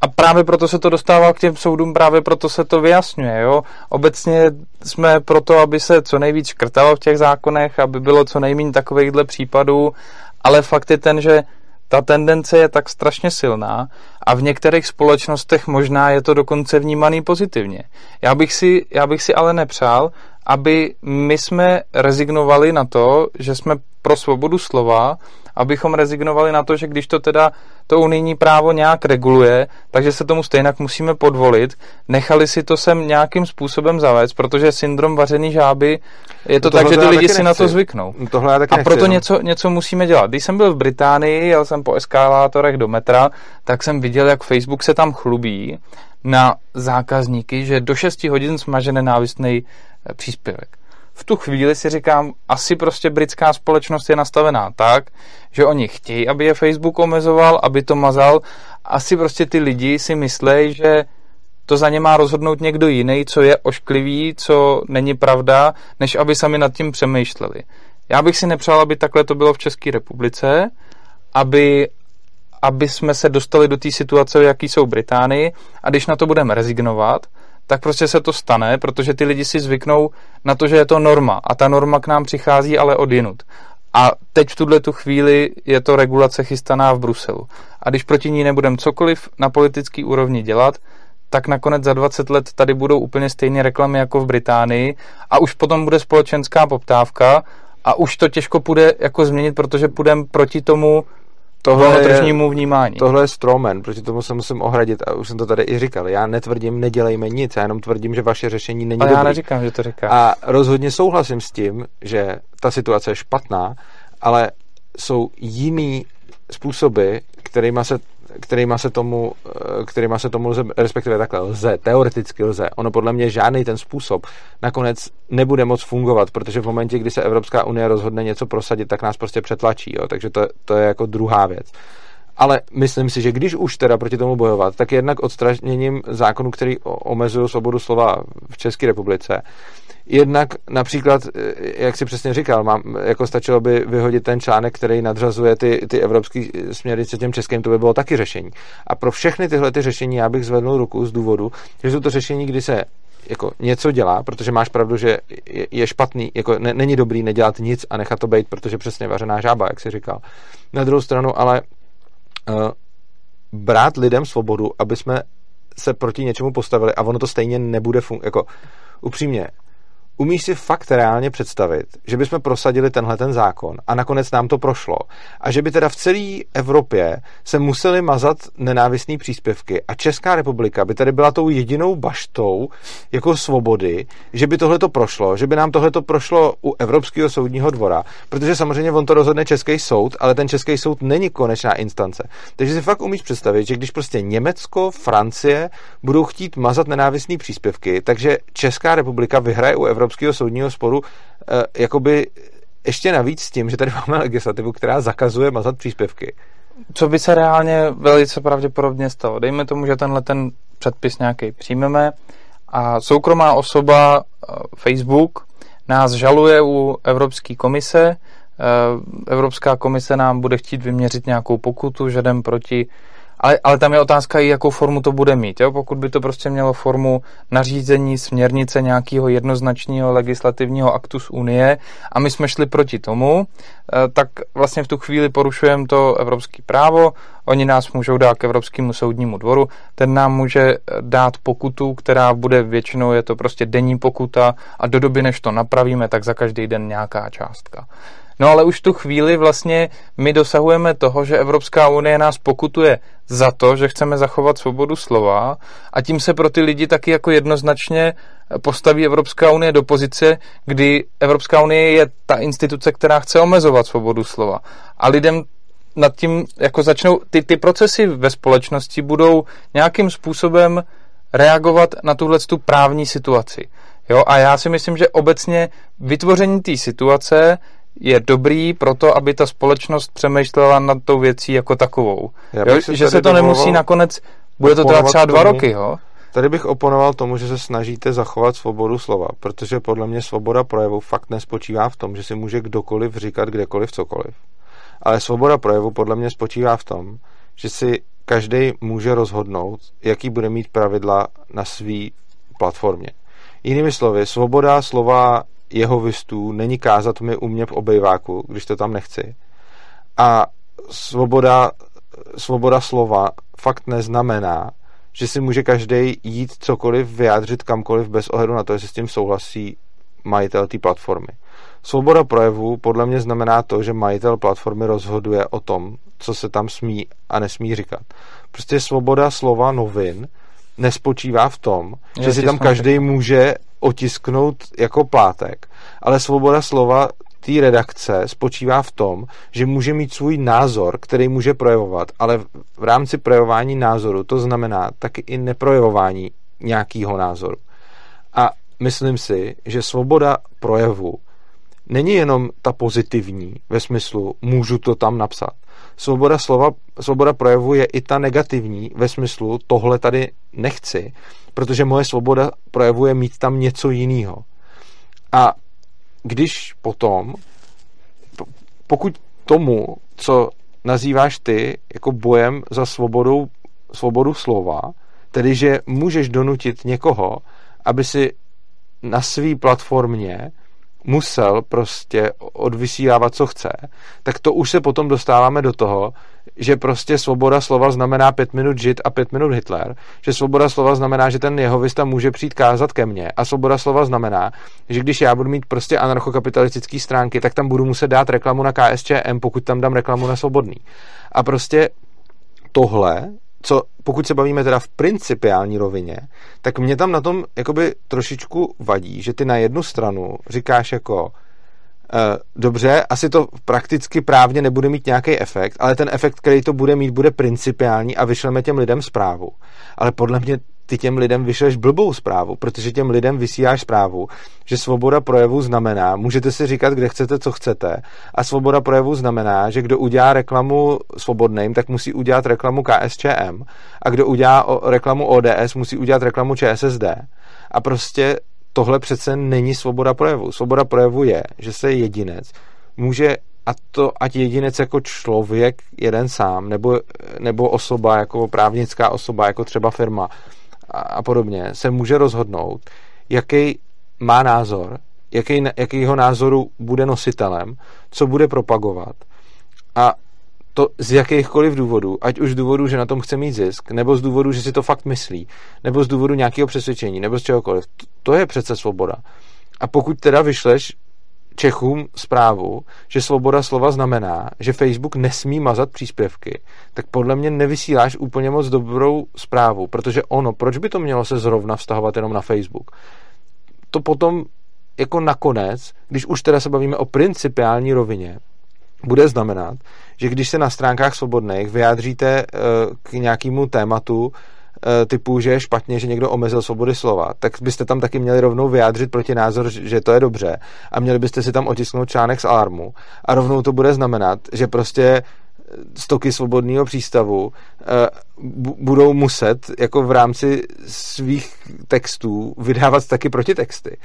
a právě proto se to dostává k těm soudům, právě proto se to vyjasňuje. Jo? Obecně jsme proto, aby se co nejvíc škrtalo v těch zákonech, aby bylo co nejméně takovýchhle případů, ale fakt je ten, že ta tendence je tak strašně silná a v některých společnostech možná je to dokonce vnímaný pozitivně. Já bych si, já bych si ale nepřál, aby my jsme rezignovali na to, že jsme pro svobodu slova, abychom rezignovali na to, že když to teda to unijní právo nějak reguluje, takže se tomu stejně musíme podvolit, nechali si to sem nějakým způsobem zavést, protože syndrom vařený žáby je to no tak, že ty lidi si na to zvyknou. Tohle já taky a nechci, proto něco, něco musíme dělat. Když jsem byl v Británii, jel jsem po eskalátorech do metra, tak jsem viděl, jak Facebook se tam chlubí na zákazníky, že do 6 hodin smaže nenávistný příspěvek v tu chvíli si říkám, asi prostě britská společnost je nastavená tak, že oni chtějí, aby je Facebook omezoval, aby to mazal. Asi prostě ty lidi si myslejí, že to za ně má rozhodnout někdo jiný, co je ošklivý, co není pravda, než aby sami nad tím přemýšleli. Já bych si nepřál, aby takhle to bylo v České republice, aby, aby jsme se dostali do té situace, jaký jsou Británii a když na to budeme rezignovat, tak prostě se to stane, protože ty lidi si zvyknou na to, že je to norma a ta norma k nám přichází ale od jinut. A teď v tuhle tu chvíli je to regulace chystaná v Bruselu. A když proti ní nebudeme cokoliv na politický úrovni dělat, tak nakonec za 20 let tady budou úplně stejné reklamy jako v Británii a už potom bude společenská poptávka a už to těžko půjde jako změnit, protože půjdeme proti tomu tohle tržnímu vnímání. Tohle je stromen, proti tomu se musím ohradit a už jsem to tady i říkal. Já netvrdím, nedělejme nic, já jenom tvrdím, že vaše řešení není Ale dobrý. já neříkám, že to říká. A rozhodně souhlasím s tím, že ta situace je špatná, ale jsou jiný způsoby, kterýma se kterýma se tomu, eh, kterýma se tomu lze, respektive takhle lze, teoreticky lze. Ono podle mě žádný ten způsob nakonec nebude moc fungovat, protože v momentě, kdy se Evropská unie rozhodne něco prosadit, tak nás prostě přetlačí, jo? takže to, to je jako druhá věc. Ale myslím si, že když už teda proti tomu bojovat, tak jednak odstraněním zákonů, který omezují svobodu slova v České republice, Jednak například, eh, jak si přesně říkal, mám, jako stačilo by vyhodit ten článek, který nadřazuje ty, ty evropské směrnice těm českým, to by bylo taky řešení. A pro všechny tyhle ty řešení já bych zvednul ruku z důvodu, že jsou to řešení, kdy se jako něco dělá, protože máš pravdu, že je, je špatný, jako ne, není dobrý nedělat nic a nechat to být, protože přesně vařená žába, jak si říkal. Na druhou stranu ale brát lidem svobodu, aby jsme se proti něčemu postavili a ono to stejně nebude fungovat. Jako, upřímně, umíš si fakt reálně představit, že bychom prosadili tenhle ten zákon a nakonec nám to prošlo a že by teda v celé Evropě se museli mazat nenávistné příspěvky a Česká republika by tady byla tou jedinou baštou jako svobody, že by tohle to prošlo, že by nám tohle to prošlo u Evropského soudního dvora, protože samozřejmě on to rozhodne Český soud, ale ten Český soud není konečná instance. Takže si fakt umíš představit, že když prostě Německo, Francie budou chtít mazat nenávistné příspěvky, takže Česká republika vyhraje u Evropského soudního sporu eh, jakoby ještě navíc s tím, že tady máme legislativu, která zakazuje mazat příspěvky. Co by se reálně velice pravděpodobně stalo? Dejme tomu, že tenhle ten předpis nějaký přijmeme a soukromá osoba eh, Facebook nás žaluje u Evropské komise. Eh, Evropská komise nám bude chtít vyměřit nějakou pokutu, že jdem proti ale, ale tam je otázka i, jakou formu to bude mít. Jo? Pokud by to prostě mělo formu nařízení, směrnice nějakého jednoznačného legislativního aktu z Unie a my jsme šli proti tomu, eh, tak vlastně v tu chvíli porušujeme to evropské právo, oni nás můžou dát k Evropskému soudnímu dvoru, ten nám může dát pokutu, která bude většinou, je to prostě denní pokuta a do doby, než to napravíme, tak za každý den nějaká částka. No ale už tu chvíli vlastně my dosahujeme toho, že Evropská unie nás pokutuje za to, že chceme zachovat svobodu slova a tím se pro ty lidi taky jako jednoznačně postaví Evropská unie do pozice, kdy Evropská unie je ta instituce, která chce omezovat svobodu slova. A lidem nad tím jako začnou, ty, ty procesy ve společnosti budou nějakým způsobem reagovat na tuhle tu právní situaci. Jo, a já si myslím, že obecně vytvoření té situace je dobrý pro to, aby ta společnost přemýšlela nad tou věcí jako takovou. Jo, že se to nemusí nakonec, bude to trvat třeba dva tomu, roky, jo? Tady bych oponoval tomu, že se snažíte zachovat svobodu slova, protože podle mě svoboda projevu fakt nespočívá v tom, že si může kdokoliv říkat kdekoliv cokoliv. Ale svoboda projevu podle mě spočívá v tom, že si každý může rozhodnout, jaký bude mít pravidla na své platformě. Jinými slovy, svoboda slova jehovistů není kázat mi u mě v obejváku, když to tam nechci. A svoboda, svoboda slova fakt neznamená, že si může každý jít cokoliv, vyjádřit kamkoliv bez ohledu na to, jestli s tím souhlasí majitel té platformy. Svoboda projevu podle mě znamená to, že majitel platformy rozhoduje o tom, co se tam smí a nesmí říkat. Prostě svoboda slova novin nespočívá v tom, že si tam každý může otisknout jako plátek, ale svoboda slova té redakce spočívá v tom, že může mít svůj názor, který může projevovat, ale v rámci projevování názoru to znamená taky i neprojevování nějakého názoru. A myslím si, že svoboda projevu není jenom ta pozitivní ve smyslu můžu to tam napsat. Svoboda slova, svoboda projevu je i ta negativní ve smyslu tohle tady nechci, protože moje svoboda projevuje mít tam něco jiného. A když potom, pokud tomu, co nazýváš ty jako bojem za svobodou, svobodu slova, tedy že můžeš donutit někoho, aby si na své platformě musel prostě odvysílávat, co chce, tak to už se potom dostáváme do toho, že prostě svoboda slova znamená pět minut žid a pět minut Hitler, že svoboda slova znamená, že ten jehovista může přijít kázat ke mně a svoboda slova znamená, že když já budu mít prostě anarchokapitalistické stránky, tak tam budu muset dát reklamu na KSČM, pokud tam dám reklamu na svobodný. A prostě tohle co pokud se bavíme teda v principiální rovině, tak mě tam na tom jakoby trošičku vadí, že ty na jednu stranu říkáš jako e, dobře, asi to prakticky právně nebude mít nějaký efekt, ale ten efekt, který to bude mít, bude principiální a vyšleme těm lidem zprávu. Ale podle mě ty těm lidem vyšleš blbou zprávu, protože těm lidem vysíláš zprávu, že svoboda projevu znamená, můžete si říkat, kde chcete, co chcete, a svoboda projevu znamená, že kdo udělá reklamu svobodným, tak musí udělat reklamu KSČM, a kdo udělá reklamu ODS, musí udělat reklamu ČSSD. A prostě tohle přece není svoboda projevu. Svoboda projevu je, že se jedinec může a to ať jedinec jako člověk jeden sám, nebo, nebo osoba jako právnická osoba, jako třeba firma, a, podobně, se může rozhodnout, jaký má názor, jaký, jakýho názoru bude nositelem, co bude propagovat a to z jakýchkoliv důvodů, ať už z důvodu, že na tom chce mít zisk, nebo z důvodu, že si to fakt myslí, nebo z důvodu nějakého přesvědčení, nebo z čehokoliv. To je přece svoboda. A pokud teda vyšleš Čechům zprávu, že svoboda slova znamená, že Facebook nesmí mazat příspěvky, tak podle mě nevysíláš úplně moc dobrou zprávu, protože ono, proč by to mělo se zrovna vztahovat jenom na Facebook? To potom jako nakonec, když už teda se bavíme o principiální rovině, bude znamenat, že když se na stránkách svobodných vyjádříte eh, k nějakému tématu, typu, že je špatně, že někdo omezil svobody slova, tak byste tam taky měli rovnou vyjádřit proti názor, že to je dobře a měli byste si tam otisknout článek z alarmu a rovnou to bude znamenat, že prostě eh, stoky svobodného přístavu budou muset jako v rámci svých textů vydávat taky protitexty.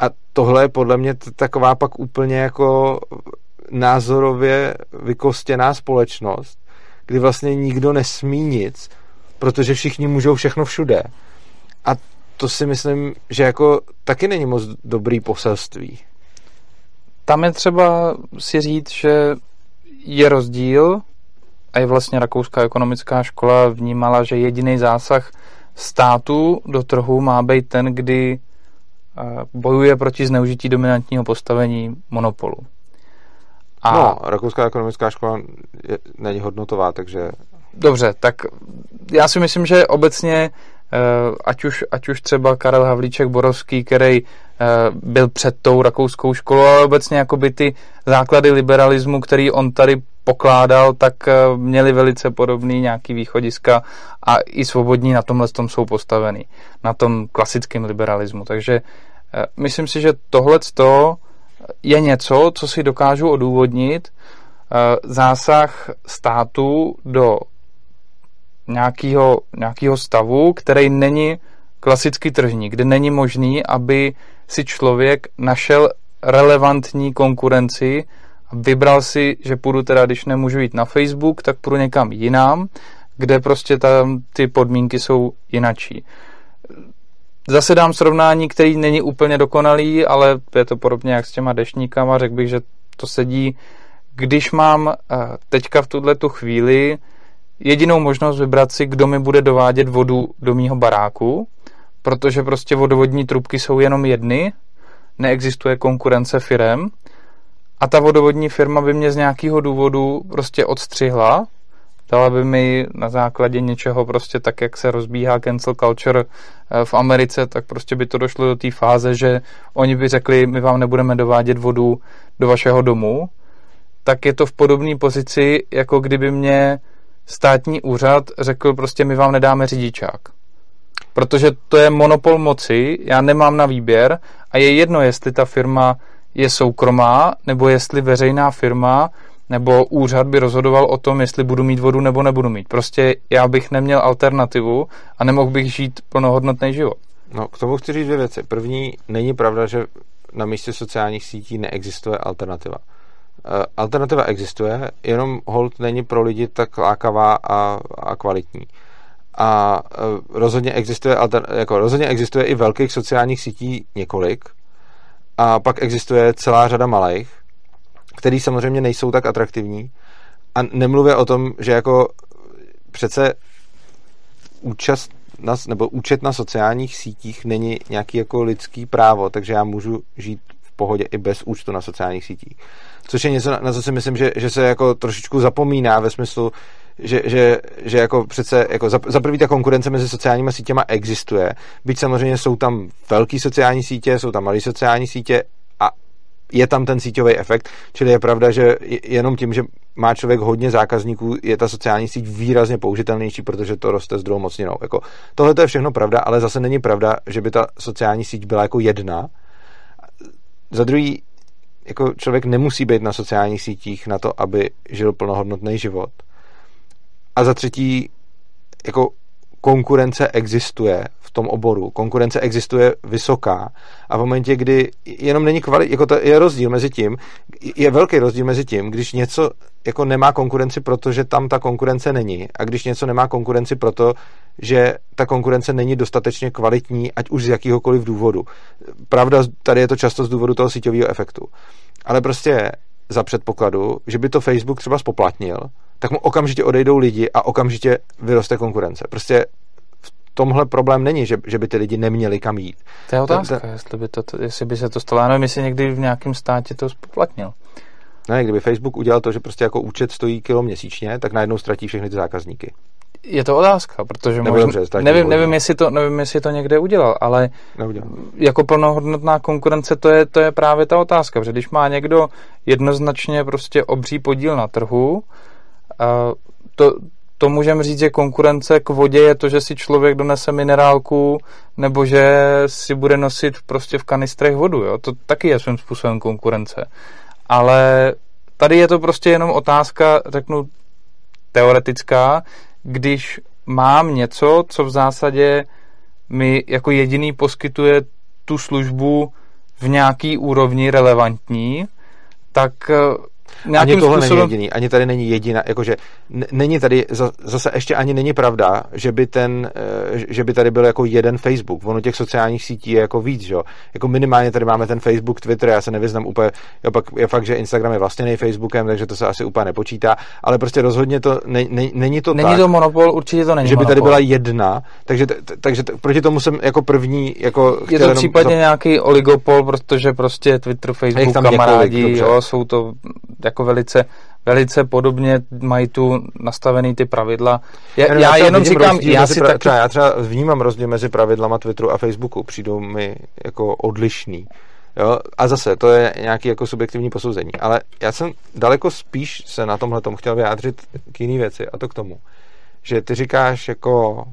A tohle je podle mě taková pak úplně jako názorově vykostěná společnost, kdy vlastně nikdo nesmí nic, protože všichni můžou všechno všude. A to si myslím, že jako taky není moc dobrý poselství. Tam je třeba si říct, že je rozdíl a je vlastně Rakouská ekonomická škola vnímala, že jediný zásah státu do trhu má být ten, kdy eh, bojuje proti zneužití dominantního postavení monopolu. A... No, Rakouská ekonomická škola je, není hodnotová, takže... Dobře, tak já si myslím, že obecně eh, ať už, ať už třeba Karel Havlíček Borovský, který eh, byl před tou rakouskou školou, ale obecně jakoby ty základy liberalismu, který on tady pokládal, tak eh, měli velice podobný nějaký východiska a i svobodní na tomhle tom jsou postaveny, na tom klasickém liberalismu. Takže myslím si, že tohle je něco, co si dokážu odůvodnit, zásah státu do nějakého, nějakého stavu, který není klasicky tržní, kde není možný, aby si člověk našel relevantní konkurenci a vybral si, že půjdu teda, když nemůžu jít na Facebook, tak půjdu někam jinam, kde prostě tam ty podmínky jsou jinačí. Zase dám srovnání, který není úplně dokonalý, ale je to podobně jak s těma dešníkama, řekl bych, že to sedí. Když mám eh, teďka v tuhle tu chvíli jedinou možnost vybrat si, kdo mi bude dovádět vodu do mýho baráku, protože prostě vodovodní trubky jsou jenom jedny, neexistuje konkurence firem a ta vodovodní firma by mě z nějakého důvodu prostě odstřihla dala by mi na základě něčeho prostě tak, jak se rozbíhá cancel culture eh, v Americe, tak prostě by to došlo do té fáze, že oni by řekli, my vám nebudeme dovádět vodu do vašeho domu, tak je to v podobné pozici, jako kdyby mě státní úřad řekl prostě, my vám nedáme řidičák. Protože to je monopol moci, já nemám na výběr a je jedno, jestli ta firma je soukromá, nebo jestli veřejná firma nebo úřad by rozhodoval o tom, jestli budu mít vodu nebo nebudu mít. Prostě já bych neměl alternativu a nemohl bych žít plnohodnotný život. No, k tomu chci říct dvě věci. První, není pravda, že na místě sociálních sítí neexistuje alternativa. Eh, alternativa existuje, jenom hold není pro lidi tak lákavá a, a kvalitní. A eh, rozhodně existuje, jako rozhodně existuje i velkých sociálních sítí několik. A pak existuje celá řada malých, který samozřejmě nejsou tak atraktivní. A nemluvě o tom, že jako přece účast na, nebo účet na sociálních sítích není nějaký jako lidský právo, takže já můžu žít v pohodě i bez účtu na sociálních sítích. Což je něco, na co si myslím, že, že se jako trošičku zapomíná ve smyslu, že, že, že jako přece jako za, za prvý ta konkurence mezi sociálními sítěma existuje, byť samozřejmě jsou tam velký sociální sítě, jsou tam malé sociální sítě je tam ten síťový efekt, čili je pravda, že jenom tím, že má člověk hodně zákazníků, je ta sociální síť výrazně použitelnější, protože to roste s druhou mocninou. Jako, tohle to je všechno pravda, ale zase není pravda, že by ta sociální síť byla jako jedna. Za druhý, jako člověk nemusí být na sociálních sítích na to, aby žil plnohodnotný život. A za třetí, jako konkurence existuje v tom oboru, konkurence existuje vysoká a v momentě, kdy jenom není kvalit, jako to je rozdíl mezi tím, je velký rozdíl mezi tím, když něco jako nemá konkurenci, protože tam ta konkurence není a když něco nemá konkurenci proto, že ta konkurence není dostatečně kvalitní, ať už z jakýhokoliv důvodu. Pravda, tady je to často z důvodu toho síťového efektu. Ale prostě za předpokladu, že by to Facebook třeba spoplatnil, tak mu okamžitě odejdou lidi a okamžitě vyroste konkurence. Prostě tomhle problém není, že, že by ty lidi neměli kam jít. To je otázka, to, to, jestli, by to, jestli by se to stalo. Nevím, jestli někdy v nějakém státě to spoplatnil. Ne, kdyby Facebook udělal to, že prostě jako účet stojí kilo měsíčně, tak najednou ztratí všechny ty zákazníky. Je to otázka, protože možná, dobře, nevím, nevím, jestli to, nevím, jestli to někde udělal, ale Neudělal. jako plnohodnotná konkurence to je, to je právě ta otázka, protože když má někdo jednoznačně prostě obří podíl na trhu, to, to můžeme říct, že konkurence k vodě je to, že si člověk donese minerálku nebo že si bude nosit prostě v kanistrech vodu. Jo? To taky je svým způsobem konkurence. Ale tady je to prostě jenom otázka, řeknu, teoretická, když mám něco, co v zásadě mi jako jediný poskytuje tu službu v nějaký úrovni relevantní, tak ani tohle způsobem... není jediný, ani tady není jediná, jakože není tady, zase ještě ani není pravda, že by ten, eh, že by tady byl jako jeden Facebook. Ono těch sociálních sítí je jako víc, že jo. Jako minimálně tady máme ten Facebook, Twitter, já se nevyznám úplně, jo, pak je fakt, že Instagram je vlastněný Facebookem, takže to se asi úplně nepočítá, ale prostě rozhodně to ne, ne, není to Není tak, to monopol, určitě to není Že by monopol. tady byla jedna, takže, takže proti tomu jsem jako první jako Je to případně za... nějaký oligopol, protože prostě Twitter, Facebook, kamarádi, několik, jo, jsou to jako velice, velice podobně mají tu nastavený ty pravidla. Já, já, já jenom říkám, já si pra, taky... třeba, já třeba vnímám rozdíl mezi pravidlama Twitteru a Facebooku, přijdou mi jako odlišný. Jo? A zase, to je nějaký jako subjektivní posouzení. Ale já jsem daleko spíš se na tomhle tomu chtěl vyjádřit k jiný věci, a to k tomu, že ty říkáš jako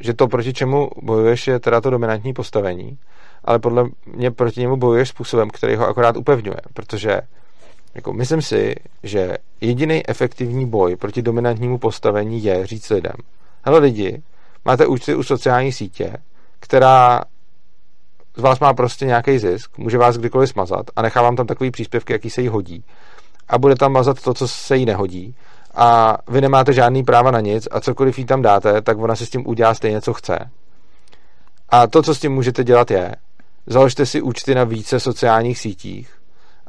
že to, proti čemu bojuješ, je teda to dominantní postavení, ale podle mě proti němu bojuješ způsobem, který ho akorát upevňuje, protože jako myslím si, že jediný efektivní boj proti dominantnímu postavení je říct lidem, hele lidi, máte účty u sociální sítě, která z vás má prostě nějaký zisk, může vás kdykoliv smazat a nechá vám tam takový příspěvky, jaký se jí hodí. A bude tam mazat to, co se jí nehodí. A vy nemáte žádný práva na nic a cokoliv jí tam dáte, tak ona si s tím udělá stejně, co chce. A to, co s tím můžete dělat, je, založte si účty na více sociálních sítích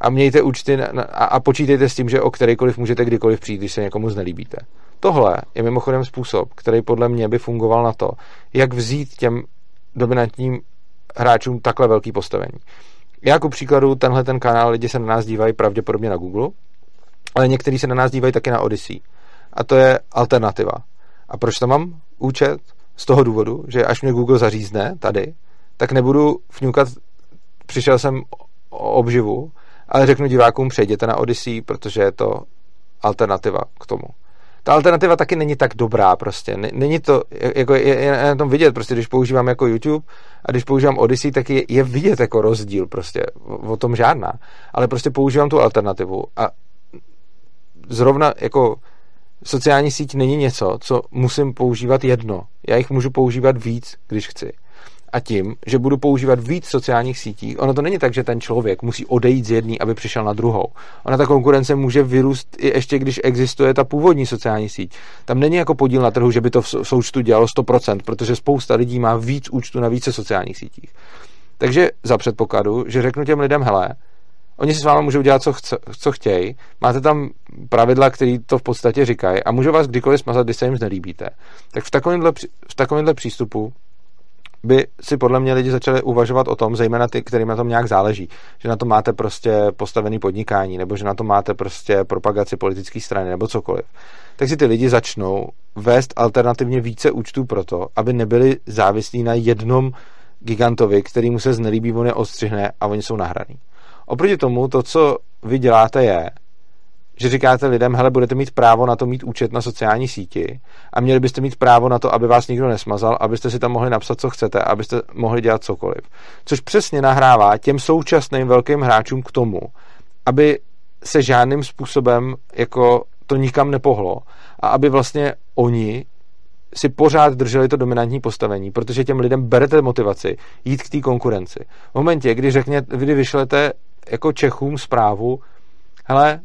a mějte účty na, na, a, a počítejte s tím, že o kterýkoliv můžete kdykoliv přijít, když se někomu znelíbíte. Tohle je mimochodem způsob, který podle mě by fungoval na to, jak vzít těm dominantním hráčům takhle velký postavení. Já jako příkladu tenhle ten kanál lidi se na nás dívají pravděpodobně na Google, ale někteří se na nás dívají taky na Odyssey. A to je alternativa. A proč tam mám účet? Z toho důvodu, že až mě Google zařízne tady, tak nebudu fňukat, přišel jsem o obživu, ale řeknu divákům, přejděte na Odyssey, protože je to alternativa k tomu. Ta alternativa taky není tak dobrá prostě. Není to, jako je, je na tom vidět, prostě když používám jako YouTube a když používám Odyssey, tak je, je vidět jako rozdíl prostě. O, o tom žádná. Ale prostě používám tu alternativu a zrovna jako sociální síť není něco, co musím používat jedno. Já jich můžu používat víc, když chci a tím, že budu používat víc sociálních sítí, ono to není tak, že ten člověk musí odejít z jedné, aby přišel na druhou. Ona ta konkurence může vyrůst i ještě, když existuje ta původní sociální síť. Tam není jako podíl na trhu, že by to v součtu dělalo 100%, protože spousta lidí má víc účtu na více sociálních sítích. Takže za předpokladu, že řeknu těm lidem, hele, Oni si s vámi můžou dělat, co, chce, co chtějí. Máte tam pravidla, které to v podstatě říkají a můžou vás kdykoliv smazat, když se jim znelíbíte. Tak v takovémhle, v takovémhle přístupu by si podle mě lidi začali uvažovat o tom, zejména ty, kterým na tom nějak záleží, že na to máte prostě postavený podnikání, nebo že na to máte prostě propagaci politické strany, nebo cokoliv. Tak si ty lidi začnou vést alternativně více účtů pro to, aby nebyli závislí na jednom gigantovi, který mu se znelíbí, on je odstřihne a oni jsou nahraný. Oproti tomu, to, co vy děláte, je, že říkáte lidem, hele, budete mít právo na to mít účet na sociální síti a měli byste mít právo na to, aby vás nikdo nesmazal, abyste si tam mohli napsat, co chcete, abyste mohli dělat cokoliv. Což přesně nahrává těm současným velkým hráčům k tomu, aby se žádným způsobem jako to nikam nepohlo a aby vlastně oni si pořád drželi to dominantní postavení, protože těm lidem berete motivaci jít k té konkurenci. V momentě, kdy řekně, kdy vyšlete jako Čechům zprávu, hele,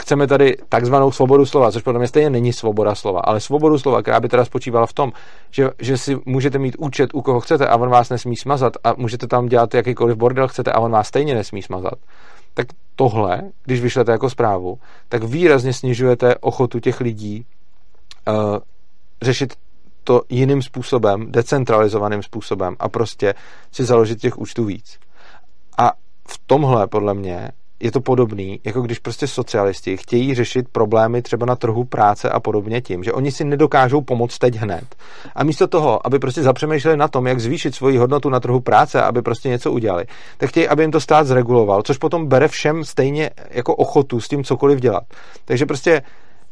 chceme tady takzvanou svobodu slova, což podle mě stejně není svoboda slova, ale svobodu slova, která by teda spočívala v tom, že, že si můžete mít účet u koho chcete a on vás nesmí smazat a můžete tam dělat jakýkoliv bordel chcete a on vás stejně nesmí smazat, tak tohle, když vyšlete jako zprávu, tak výrazně snižujete ochotu těch lidí uh, řešit to jiným způsobem, decentralizovaným způsobem a prostě si založit těch účtů víc. A v tomhle, podle mě, je to podobný, jako když prostě socialisti chtějí řešit problémy třeba na trhu práce a podobně tím, že oni si nedokážou pomoct teď hned. A místo toho, aby prostě zapřemýšleli na tom, jak zvýšit svoji hodnotu na trhu práce, aby prostě něco udělali, tak chtějí, aby jim to stát zreguloval, což potom bere všem stejně jako ochotu s tím cokoliv dělat. Takže prostě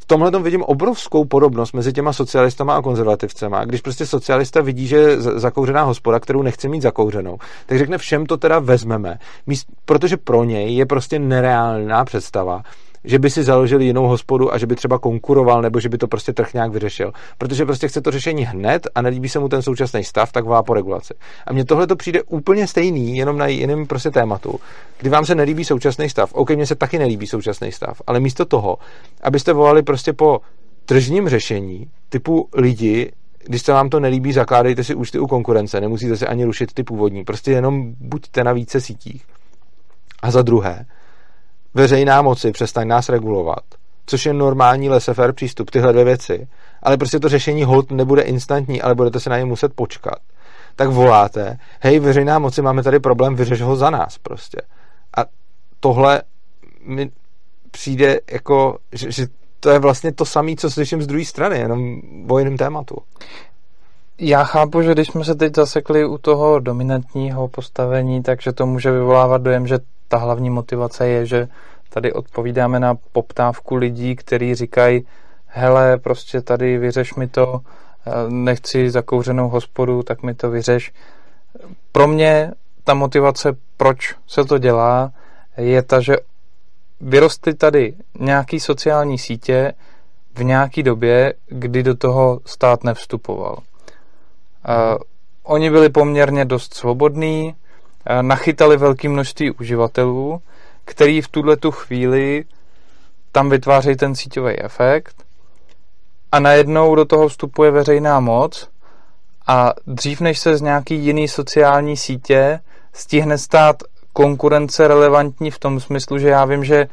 tomhle tom vidím obrovskou podobnost mezi těma socialistama a konzervativcema. Když prostě socialista vidí, že je zakouřená hospoda, kterou nechce mít zakouřenou, tak řekne všem to teda vezmeme, protože pro něj je prostě nereálná představa, že by si založil jinou hospodu a že by třeba konkuroval, nebo že by to prostě trh nějak vyřešil. Protože prostě chce to řešení hned a nelíbí se mu ten současný stav, tak volá po regulaci. A mně tohle to přijde úplně stejný, jenom na jiném prostě tématu. Kdy vám se nelíbí současný stav, OK, mně se taky nelíbí současný stav, ale místo toho, abyste volali prostě po tržním řešení, typu lidi, když se vám to nelíbí, zakládejte si účty u konkurence, nemusíte si ani rušit ty původní, prostě jenom buďte na více sítích. A za druhé, veřejná moci, přestaň nás regulovat, což je normální laissez přístup, tyhle dvě věci, ale prostě to řešení hold nebude instantní, ale budete se na ně muset počkat, tak voláte, hej, veřejná moci, máme tady problém, vyřeš ho za nás prostě. A tohle mi přijde jako, že, že to je vlastně to samé, co slyším z druhé strany, jenom o jiném tématu. Já chápu, že když jsme se teď zasekli u toho dominantního postavení, takže to může vyvolávat dojem, že ta hlavní motivace je, že tady odpovídáme na poptávku lidí, kteří říkají, hele, prostě tady vyřeš mi to, eh, nechci zakouřenou hospodu, tak mi to vyřeš. Pro mě ta motivace, proč se to dělá, je ta, že vyrostly tady nějaký sociální sítě v nějaký době, kdy do toho stát nevstupoval. Uh, oni byli poměrně dost svobodní, nachytali velké množství uživatelů, který v tuhle tu chvíli tam vytvářejí ten síťový efekt a najednou do toho vstupuje veřejná moc a dřív než se z nějaký jiný sociální sítě stihne stát konkurence relevantní v tom smyslu, že já vím, že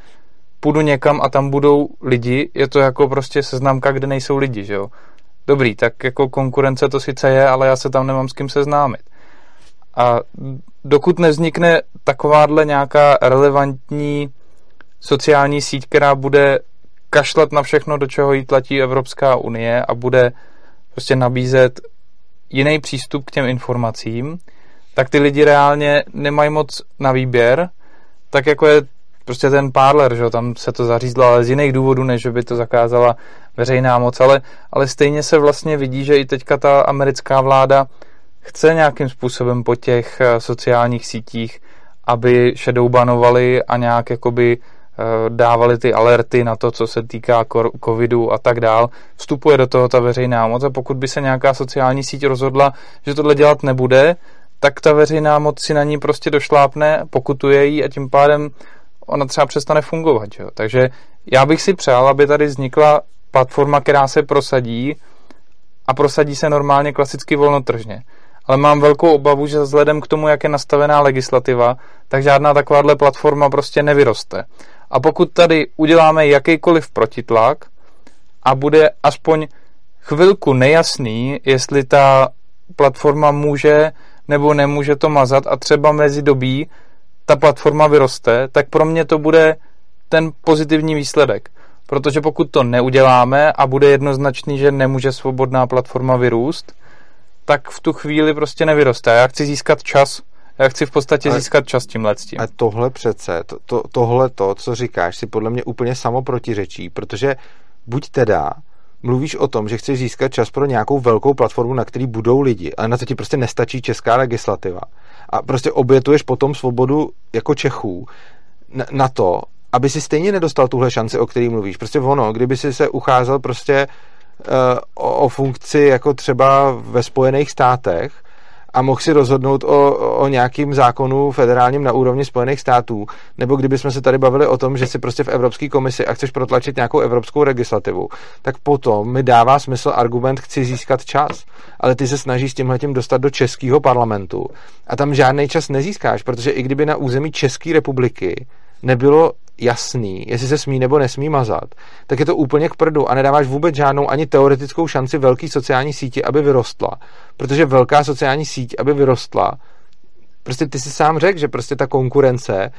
půjdu někam a tam budou lidi, je to jako prostě seznamka, kde nejsou lidi, že jo. Dobrý, tak jako konkurence to sice je, ale já se tam nemám s kým seznámit. A dokud nevznikne takováhle nějaká relevantní sociální síť, která bude kašlat na všechno, do čeho jí tlatí Evropská unie a bude prostě nabízet jiný přístup k těm informacím, tak ty lidi reálně nemají moc na výběr, tak jako je prostě ten parler, že tam se to zařízlo, ale z jiných důvodů, než by to zakázala veřejná moc, ale, ale stejně se vlastně vidí, že i teďka ta americká vláda chce nějakým způsobem po těch eh, sociálních sítích, aby shadowbanovali a nějak jakoby eh, dávali ty alerty na to, co se týká covidu a tak dál. Vstupuje do toho ta veřejná moc a pokud by se nějaká sociální síť rozhodla, že tohle dělat nebude, tak ta veřejná moc si na ní prostě došlápne, pokutuje jí a tím pádem ona třeba přestane fungovat. Jo? Takže já bych si přál, aby tady vznikla platforma, která se prosadí a prosadí se normálně klasicky volnotržně ale mám velkou obavu, že vzhledem k tomu, jak je nastavená legislativa, tak žádná takováhle platforma prostě nevyroste. A pokud tady uděláme jakýkoliv protitlak a bude aspoň chvilku nejasný, jestli ta platforma může nebo nemůže to mazat a třeba mezi dobí ta platforma vyroste, tak pro mě to bude ten pozitivní výsledek. Protože pokud to neuděláme a bude jednoznačný, že nemůže svobodná platforma vyrůst, tak v tu chvíli prostě nevyroste. Já chci získat čas. Já chci v podstatě a, získat čas tím tím. A tohle přece, to, to, tohle to, co říkáš, si podle mě úplně samo protiřečí, protože buď teda mluvíš o tom, že chceš získat čas pro nějakou velkou platformu, na který budou lidi, ale na to ti prostě nestačí česká legislativa. A prostě obětuješ potom svobodu jako Čechů na, na to, aby si stejně nedostal tuhle šanci, o který mluvíš. Prostě ono, kdyby si se ucházel prostě Eh, o, o funkci jako třeba ve Spojených státech a mohl si rozhodnout o, o nějakým zákonu federálním na úrovni Spojených států, nebo kdybychom se tady bavili o tom, že si prostě v Evropské komisi a chceš protlačit nějakou evropskou legislativu, tak potom mi dává smysl argument, chci získat čas, ale ty se snažíš s tímhletím dostat do českého parlamentu a tam žádný čas nezískáš, protože i kdyby na území České republiky nebylo jasný, jestli se smí nebo nesmí mazat, tak je to úplně k prdu a nedáváš vůbec žádnou ani teoretickou šanci velký sociální síti, aby vyrostla. Protože velká sociální síť, aby vyrostla, prostě ty si sám řekl, že prostě ta konkurence,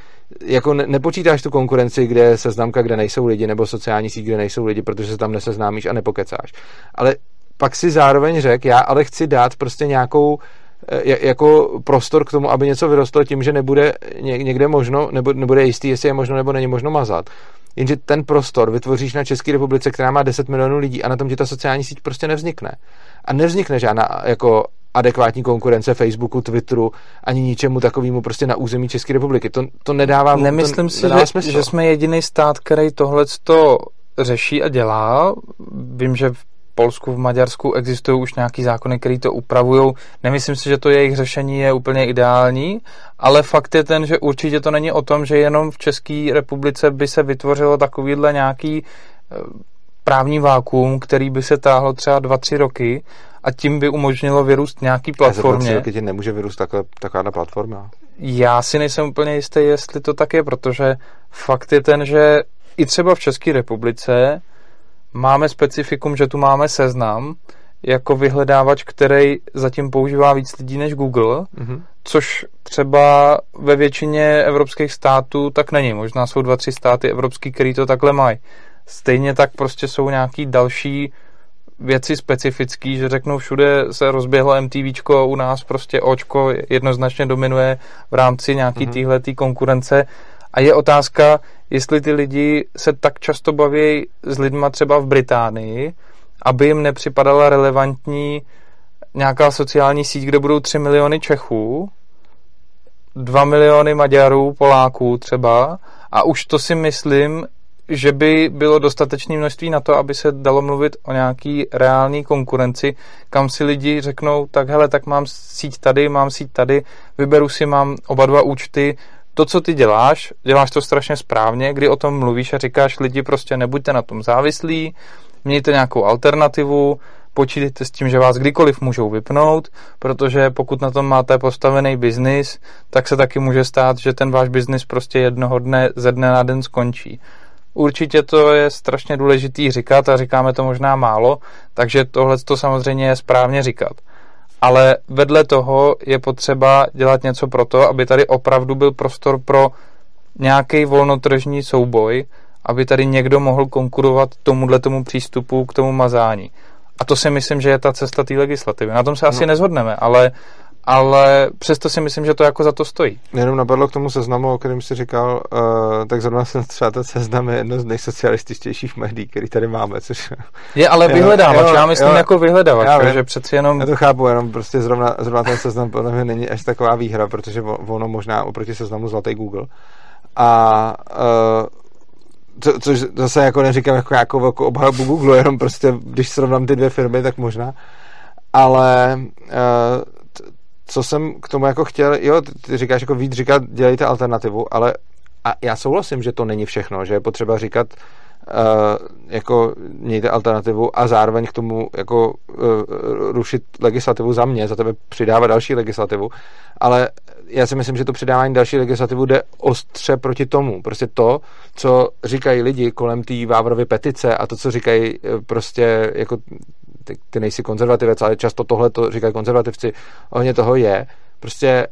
jako ne, nepočítáš tu konkurenci, kde je seznamka, kde nejsou lidi, nebo sociální síť, kde nejsou lidi, protože se tam neseznámíš a nepokecáš. Ale pak si zároveň řekl, já ale chci dát prostě nějakou jako prostor k tomu, aby něco vyrostlo tím, že nebude někde možno, nebo nebude jistý, jestli je možno nebo není možno mazat. Jenže ten prostor vytvoříš na České republice, která má 10 milionů lidí a na tom ti ta sociální síť prostě nevznikne. A nevznikne žádná jako adekvátní konkurence Facebooku, Twitteru, ani ničemu takovému prostě na území České republiky. To, to nedává Nemyslím to si, že, smysl. že jsme jediný stát, který tohle řeší a dělá. Vím, že v Polsku, v Maďarsku existují už nějaký zákony, které to upravují. Nemyslím si, že to jejich řešení je úplně ideální, ale fakt je ten, že určitě to není o tom, že jenom v České republice by se vytvořilo takovýhle nějaký eh, právní vákuum, který by se táhlo třeba 2-3 roky a tím by umožnilo vyrůst nějaký platformě. A za nemůže vyrůst takhle, taková platforma. Já si nejsem úplně jistý, jestli to tak je, protože fakt je ten, že i třeba v České republice máme specifikum, že tu máme seznam jako vyhledávač, který zatím používá víc lidí než Google, mm-hmm. což třeba ve většině evropských států tak není. Možná jsou dva, tři státy evropský, který to takhle mají. Stejně tak prostě jsou nějaký další věci specifický, že řeknou, všude se rozběhlo MTVčko, u nás prostě očko jednoznačně dominuje v rámci nějaký mm-hmm. téhletý konkurence a je otázka, jestli ty lidi se tak často baví s lidma třeba v Británii, aby jim nepřipadala relevantní nějaká sociální síť, kde budou 3 miliony Čechů, 2 miliony Maďarů, Poláků třeba. A už to si myslím, že by bylo dostatečné množství na to, aby se dalo mluvit o nějaký reální konkurenci, kam si lidi řeknou, tak hele, tak mám síť tady, mám síť tady, vyberu si, mám oba dva účty, to, co ty děláš, děláš to strašně správně, kdy o tom mluvíš a říkáš lidi prostě nebuďte na tom závislí, mějte nějakou alternativu, počítejte s tím, že vás kdykoliv můžou vypnout, protože pokud na tom máte postavený biznis, tak se taky může stát, že ten váš biznis prostě jednoho dne ze dne na den skončí. Určitě to je strašně důležitý říkat a říkáme to možná málo, takže tohle to samozřejmě je správně říkat ale vedle toho je potřeba dělat něco pro to, aby tady opravdu byl prostor pro nějaký volnotržní souboj, aby tady někdo mohl konkurovat tomuhle tomu přístupu k tomu mazání. A to si myslím, že je ta cesta té legislativy. Na tom se asi no. nezhodneme, ale ale přesto si myslím, že to jako za to stojí. Jenom napadlo k tomu seznamu, o kterém jsi říkal, uh, tak zrovna jsem třeba ten seznam je jedno z nejsocialističtějších médií, který tady máme, což... Je ale vyhledávač, já myslím jo, jako vyhledávač, já že přeci jenom... Já to chápu, jenom prostě zrovna, zrovna ten seznam podle mě není až taková výhra, protože ono možná oproti seznamu zlatý Google. A uh, co, což zase jako neříkám jako nějakou velkou obhajobu Google, jenom prostě, když srovnám ty dvě firmy, tak možná. Ale uh, co jsem k tomu jako chtěl, jo, ty říkáš jako víc říkat, dělejte alternativu, ale a já souhlasím, že to není všechno, že je potřeba říkat, uh, jako mějte alternativu a zároveň k tomu jako uh, rušit legislativu za mě, za tebe přidávat další legislativu, ale já si myslím, že to přidávání další legislativu jde ostře proti tomu. Prostě to, co říkají lidi kolem té Vávrovy petice a to, co říkají eh, prostě jako ty, ty nejsi konzervativec, ale často tohle to říkají konzervativci, ohně toho je, prostě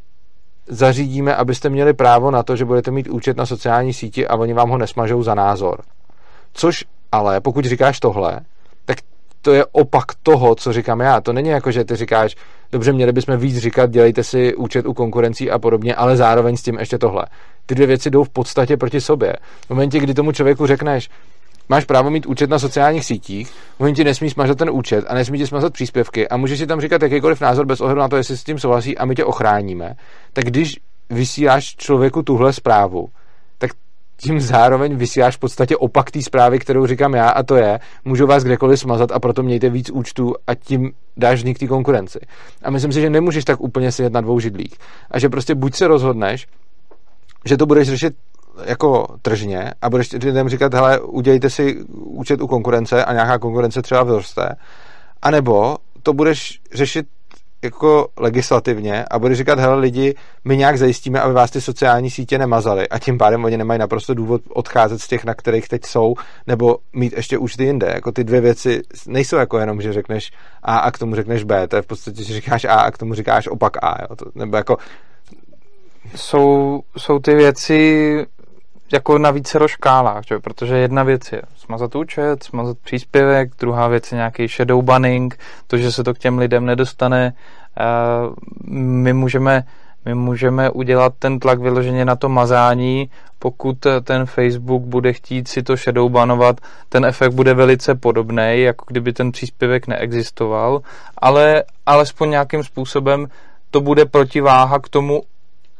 zařídíme, abyste měli právo na to, že budete mít účet na sociální síti a oni vám ho nesmažou za názor. Což ale, pokud říkáš tohle, tak to je opak toho, co říkám já. To není jako, že ty říkáš, dobře, měli bychom víc říkat, dělejte si účet u konkurencí a podobně, ale zároveň s tím ještě tohle. Ty dvě věci jdou v podstatě proti sobě. V momentě, kdy tomu člověku řekneš, máš právo mít účet na sociálních sítích, oni ti nesmí smazat ten účet a nesmí ti smazat příspěvky a můžeš si tam říkat jakýkoliv názor bez ohledu na to, jestli s tím souhlasí a my tě ochráníme, tak když vysíláš člověku tuhle zprávu, tak tím zároveň vysíláš v podstatě opak té zprávy, kterou říkám já, a to je, můžu vás kdekoliv smazat a proto mějte víc účtů a tím dáš vznik té konkurenci. A myslím si, že nemůžeš tak úplně sedět na dvou židlích. A že prostě buď se rozhodneš, že to budeš řešit jako tržně a budeš lidem říkat, hele, udělejte si účet u konkurence a nějaká konkurence třeba vyroste, anebo to budeš řešit jako legislativně a bude říkat, hele lidi, my nějak zajistíme, aby vás ty sociální sítě nemazaly a tím pádem oni nemají naprosto důvod odcházet z těch, na kterých teď jsou, nebo mít ještě už ty jinde. Jako ty dvě věci nejsou jako jenom, že řekneš A a k tomu řekneš B, to je v podstatě, že říkáš A a k tomu říkáš opak A, jo? To, nebo jako jsou, jsou ty věci jako na více škálách, že? protože jedna věc je smazat účet, smazat příspěvek, druhá věc je nějaký shadow banning, to, že se to k těm lidem nedostane. My můžeme, my můžeme udělat ten tlak vyloženě na to mazání, pokud ten Facebook bude chtít si to shadow banovat, ten efekt bude velice podobný, jako kdyby ten příspěvek neexistoval, ale alespoň nějakým způsobem to bude protiváha k tomu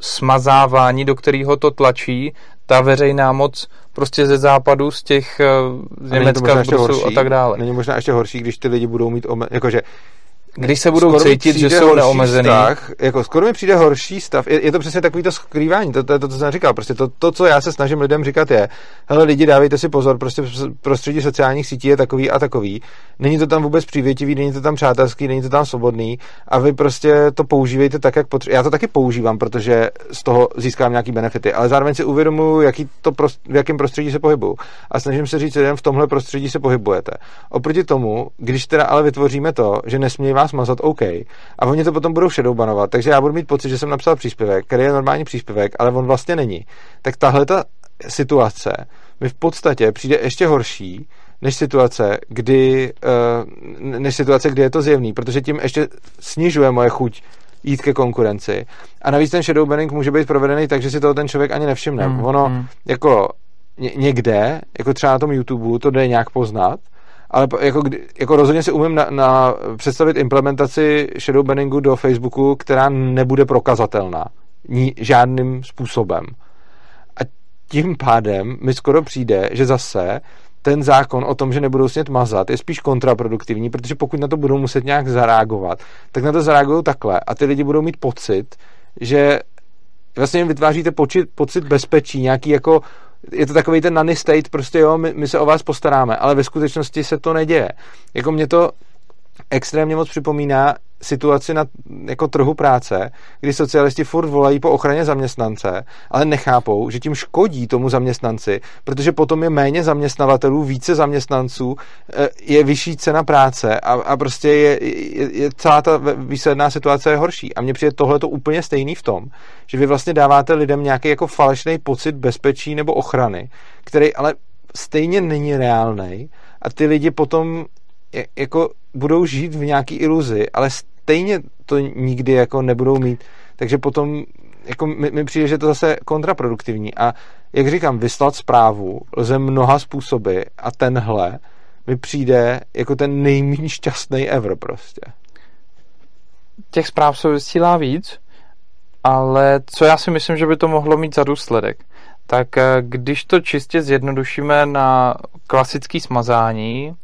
smazávání, do kterého to tlačí ta veřejná moc prostě ze západu, z těch eh, z Německa, z Bruselu a tak dále. Není možná ještě horší, když ty lidi budou mít, jakože když se budou skoro cítit, že jsou neomezený. Vztah, jako skoro mi přijde horší stav. Je, je to přesně takový to skrývání, to, to to, co jsem říkal. Prostě to, to, co já se snažím lidem říkat, je, hele lidi, dávejte si pozor, prostě prostředí sociálních sítí je takový a takový. Není to tam vůbec přívětivý, není to tam přátelský, není to tam svobodný a vy prostě to používejte tak, jak potřebujete. Já to taky používám, protože z toho získám nějaký benefity, ale zároveň si uvědomuji, jaký to prost, v jakém prostředí se pohybuju. A snažím se říct lidem, v tomhle prostředí se pohybujete. Oproti tomu, když teda ale vytvoříme to, že nesmějí vás mazat OK. A oni to potom budou shadowbanovat, takže já budu mít pocit, že jsem napsal příspěvek, který je normální příspěvek, ale on vlastně není. Tak tahle ta situace mi v podstatě přijde ještě horší, než situace, kdy, uh, než situace, kdy je to zjevný, protože tím ještě snižuje moje chuť jít ke konkurenci. A navíc ten shadow banning může být provedený tak, že si toho ten člověk ani nevšimne. Hmm, ono hmm. jako někde, jako třeba na tom YouTube, to jde nějak poznat, ale jako, jako rozhodně si umím na, na představit implementaci shadow banningu do Facebooku, která nebude prokazatelná ní, žádným způsobem. A tím pádem mi skoro přijde, že zase ten zákon o tom, že nebudou smět mazat, je spíš kontraproduktivní, protože pokud na to budou muset nějak zareagovat, tak na to zareagují takhle a ty lidi budou mít pocit, že vlastně jim vytváříte pocit, pocit bezpečí, nějaký jako je to takový ten nanny state, prostě jo, my, my se o vás postaráme, ale ve skutečnosti se to neděje. Jako mě to extrémně moc připomíná situaci na jako trhu práce, kdy socialisti furt volají po ochraně zaměstnance, ale nechápou, že tím škodí tomu zaměstnanci, protože potom je méně zaměstnavatelů, více zaměstnanců, eh, je vyšší cena práce a, a prostě je, je, je celá ta výsledná situace je horší. A mně přijde tohle to úplně stejný v tom, že vy vlastně dáváte lidem nějaký jako falešný pocit bezpečí nebo ochrany, který ale stejně není reálný a ty lidi potom jako budou žít v nějaký iluzi, ale stejně to nikdy jako nebudou mít. Takže potom jako mi, mi přijde, že to zase kontraproduktivní. A jak říkám, vyslat zprávu lze mnoha způsoby a tenhle mi přijde jako ten nejméně šťastný ever prostě. Těch zpráv se vysílá víc, ale co já si myslím, že by to mohlo mít za důsledek, tak eh, když to čistě zjednodušíme na klasický smazání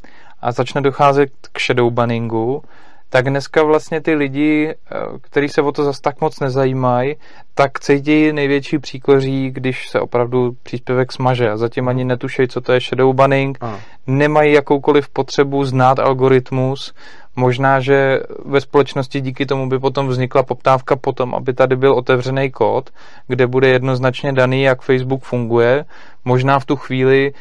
a začne docházet k shadow banningu, tak dneska vlastně ty lidi, eh, kteří se o to zas tak moc nezajímají, tak cítí největší příkoří, když se opravdu příspěvek smaže a zatím ani netušejí, co to je shadow banning, nemají jakoukoliv potřebu znát algoritmus, Možná, že ve společnosti díky tomu by potom vznikla poptávka potom, aby tady byl otevřený kód, kde bude jednoznačně daný, jak Facebook funguje. Možná v tu chvíli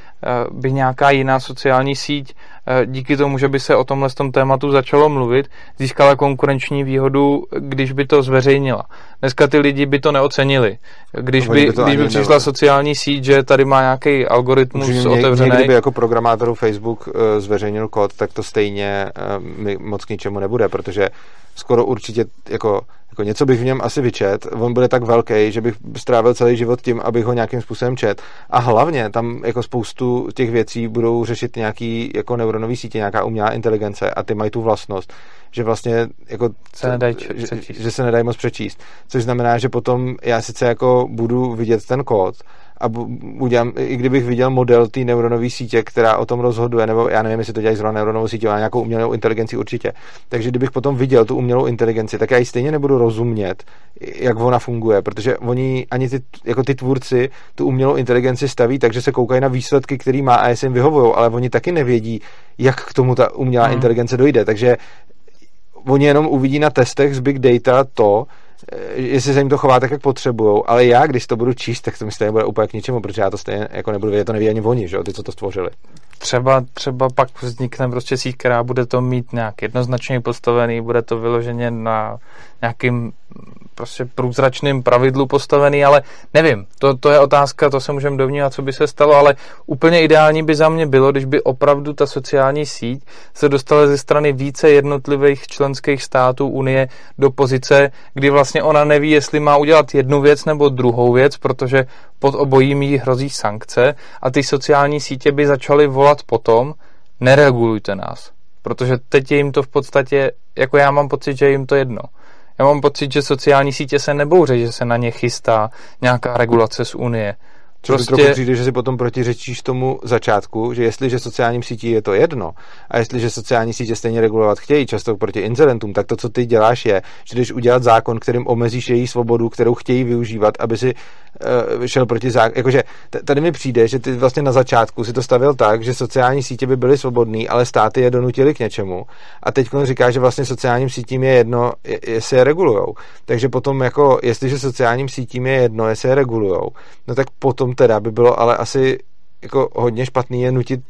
by nějaká jiná sociální síť eh, díky tomu, že by se o tomhle tom tématu začalo mluvit, získala konkurenční výhodu, když by to zveřejnila. Dneska ty lidi by to neocenili. Když by, by, když by přišla ne... sociální síť, že tady má nějaký algoritmus Upřímně, otevřený. Kdyby jako programátorů Facebook uh, zveřejnil kód, tak to stejně mi moc k ničemu nebude, protože skoro určitě jako, jako něco bych v něm asi vyčet, on bude tak velký, že bych strávil celý život tím, abych ho nějakým způsobem čet. A hlavně tam jako spoustu těch věcí budou řešit nějaký jako neuronový sítě, nějaká umělá inteligence a ty mají tu vlastnost, že vlastně jako se nedají že, že se nedají moc přečíst. Což znamená, že potom já sice jako budu vidět ten kód, a udělám, i kdybych viděl model té neuronové sítě, která o tom rozhoduje, nebo já nevím, jestli to dělají zrovna neuronovou sítě, ale nějakou umělou inteligenci určitě. Takže kdybych potom viděl tu umělou inteligenci, tak já ji stejně nebudu rozumět, jak ona funguje, protože oni, ani ty, jako ty tvůrci, tu umělou inteligenci staví, takže se koukají na výsledky, který má a jestli jim vyhovují, ale oni taky nevědí, jak k tomu ta umělá hmm. inteligence dojde. Takže oni jenom uvidí na testech z big data to, jestli se jim to chová tak, jak potřebují, ale já, když to budu číst, tak to mi stejně bude úplně k ničemu, protože já to stejně jako nebudu vědět, to neví ani oni, že jo, ty, co to stvořili. Třeba, třeba pak vznikne prostě síť, která bude to mít nějak jednoznačně postavený, bude to vyloženě na nějakým prostě průzračným pravidlu postavený, ale nevím, to, to je otázka, to se můžeme dovnímat, co by se stalo, ale úplně ideální by za mě bylo, když by opravdu ta sociální síť se dostala ze strany více jednotlivých členských států Unie do pozice, kdy vlastně ona neví, jestli má udělat jednu věc nebo druhou věc, protože pod obojím jí hrozí sankce a ty sociální sítě by začaly volat potom, neregulujte nás. Protože teď je jim to v podstatě, jako já mám pocit, že jim to jedno. Já mám pocit, že sociální sítě se nebouře, že se na ně chystá nějaká regulace z Unie. Což prostě... trochu přijde, že si potom protiřečíš tomu začátku, že jestliže sociálním sítí je to jedno a jestliže sociální sítě stejně regulovat chtějí, často proti incidentům, tak to, co ty děláš, je, že jdeš udělat zákon, kterým omezíš její svobodu, kterou chtějí využívat, aby si šel proti zákonu. Jakože tady mi přijde, že ty vlastně na začátku si to stavil tak, že sociální sítě by byly svobodné, ale státy je donutili k něčemu. A teď říká, že vlastně sociálním sítím je jedno, jestli je regulujou. Takže potom, jako, jestliže sociálním sítím je jedno, jestli je regulujou, no tak potom teda by bylo ale asi jako hodně špatný je nutit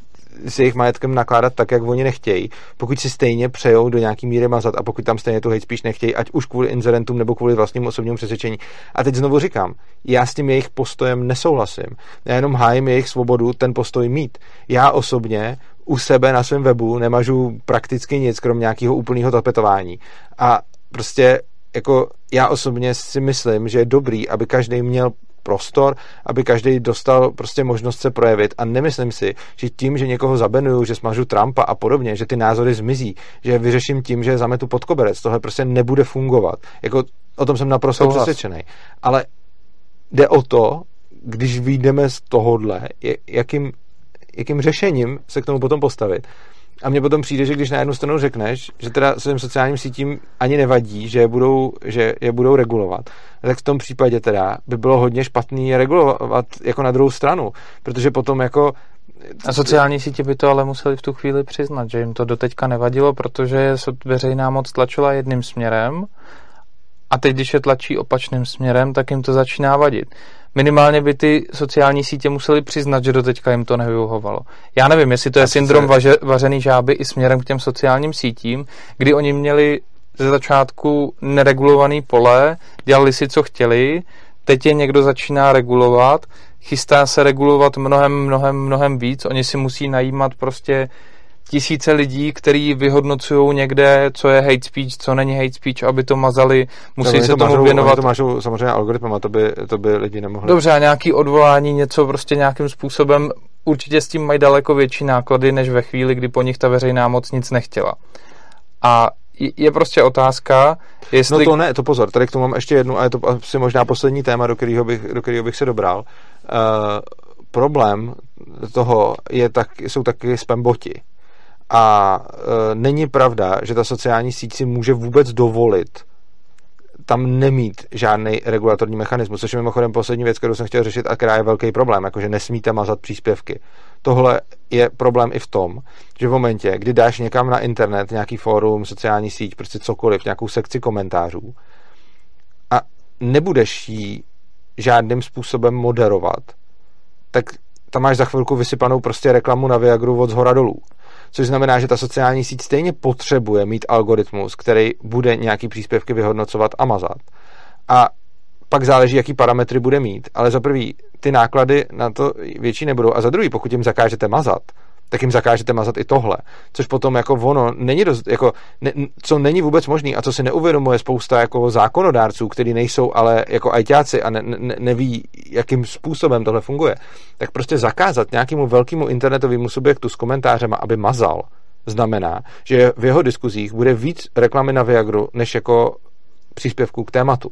s jejich majetkem nakládat tak, jak oni nechtějí, pokud si stejně přejou do nějaký míry mazat a pokud tam stejně tu hate spíš nechtějí, ať už kvůli inzerentům nebo kvůli vlastnímu osobnímu přesvědčení. A teď znovu říkám, já s tím jejich postojem nesouhlasím. Já jenom hájím jejich svobodu ten postoj mít. Já osobně u sebe na svém webu nemažu prakticky nic, krom nějakého úplného tapetování. A prostě jako já osobně si myslím, že je dobrý, aby každý měl prostor, aby každý dostal prostě možnost se projevit. A nemyslím si, že tím, že někoho zabenuju, že smažu Trumpa a podobně, že ty názory zmizí, že je vyřeším tím, že zametu pod koberec. Tohle prostě nebude fungovat. Jako, o tom jsem naprosto Souhlas. přesvědčený. Ale jde o to, když vyjdeme z tohohle, jakým, jakým řešením se k tomu potom postavit. A mně potom přijde, že když na jednu stranu řekneš, že teda svým sociálním sítím ani nevadí, že je budou, že je budou regulovat, tak v tom případě teda by bylo hodně špatný je regulovat jako na druhou stranu, protože potom jako a sociální sítě by to ale museli v tu chvíli přiznat, že jim to doteďka nevadilo, protože veřejná moc tlačila jedným směrem a teď, když je tlačí opačným směrem, tak jim to začíná vadit minimálně by ty sociální sítě museli přiznat, že do teďka jim to nevyhovovalo. Já nevím, jestli to je syndrom važe, vařený žáby i směrem k těm sociálním sítím, kdy oni měli ze začátku neregulovaný pole, dělali si, co chtěli, teď je někdo začíná regulovat, chystá se regulovat mnohem, mnohem, mnohem víc, oni si musí najímat prostě tisíce lidí, kteří vyhodnocují někde, co je hate speech, co není hate speech, aby to mazali, musí se to tomu mažou, věnovat. to mážou samozřejmě algoritmem a to by, to by lidi nemohli. Dobře, a nějaký odvolání, něco prostě nějakým způsobem, určitě s tím mají daleko větší náklady, než ve chvíli, kdy po nich ta veřejná moc nic nechtěla. A je prostě otázka, jestli... No to ne, to pozor, tady k tomu mám ještě jednu, a je to asi možná poslední téma, do kterého bych, do kterého bych se dobral. Uh, problém toho je tak, jsou taky spamboti. A e, není pravda, že ta sociální síť si může vůbec dovolit tam nemít žádný regulatorní mechanismus, což je mimochodem poslední věc, kterou jsem chtěl řešit a která je velký problém, jakože nesmíte mazat příspěvky. Tohle je problém i v tom, že v momentě, kdy dáš někam na internet nějaký fórum, sociální síť, prostě cokoliv, nějakou sekci komentářů a nebudeš ji žádným způsobem moderovat, tak tam máš za chvilku vysypanou prostě reklamu na Viagru od zhora dolů což znamená, že ta sociální síť stejně potřebuje mít algoritmus, který bude nějaký příspěvky vyhodnocovat a mazat. A pak záleží, jaký parametry bude mít. Ale za prvý, ty náklady na to větší nebudou. A za druhý, pokud jim zakážete mazat, tak jim zakážete mazat i tohle. Což potom jako ono není dost, jako, ne, co není vůbec možný a co si neuvědomuje spousta jako zákonodárců, kteří nejsou ale jako ajťáci a ne, ne, neví, jakým způsobem tohle funguje, tak prostě zakázat nějakému velkému internetovému subjektu s komentářem, aby mazal, znamená, že v jeho diskuzích bude víc reklamy na Viagru, než jako příspěvků k tématu.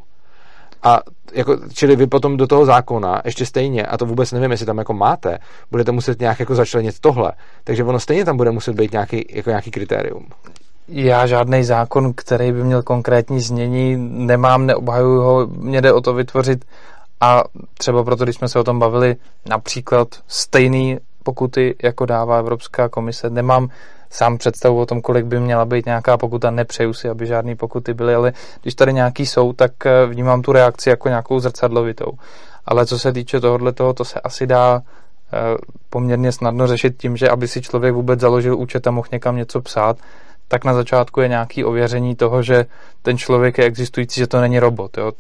A jako, čili vy potom do toho zákona ještě stejně, a to vůbec nevím, jestli tam jako máte, budete muset nějak jako začlenit tohle. Takže ono stejně tam bude muset být nějaký, jako nějaký kritérium. Já žádný zákon, který by měl konkrétní znění, nemám, neobhajuju ho, mě jde o to vytvořit a třeba proto, když jsme se o tom bavili, například stejný pokuty, jako dává Evropská komise, nemám sám představu o tom, kolik by měla být nějaká pokuta. Nepřeju si, aby žádné pokuty byly, ale když tady nějaký jsou, tak eh, vnímám tu reakci jako nějakou zrcadlovitou. Ale co se týče tohohle toho, to se asi dá eh, poměrně snadno řešit tím, že aby si člověk vůbec založil účet a mohl někam něco psát, tak na začátku je nějaký ověření toho, že ten člověk je existující, že to není robot. Jo.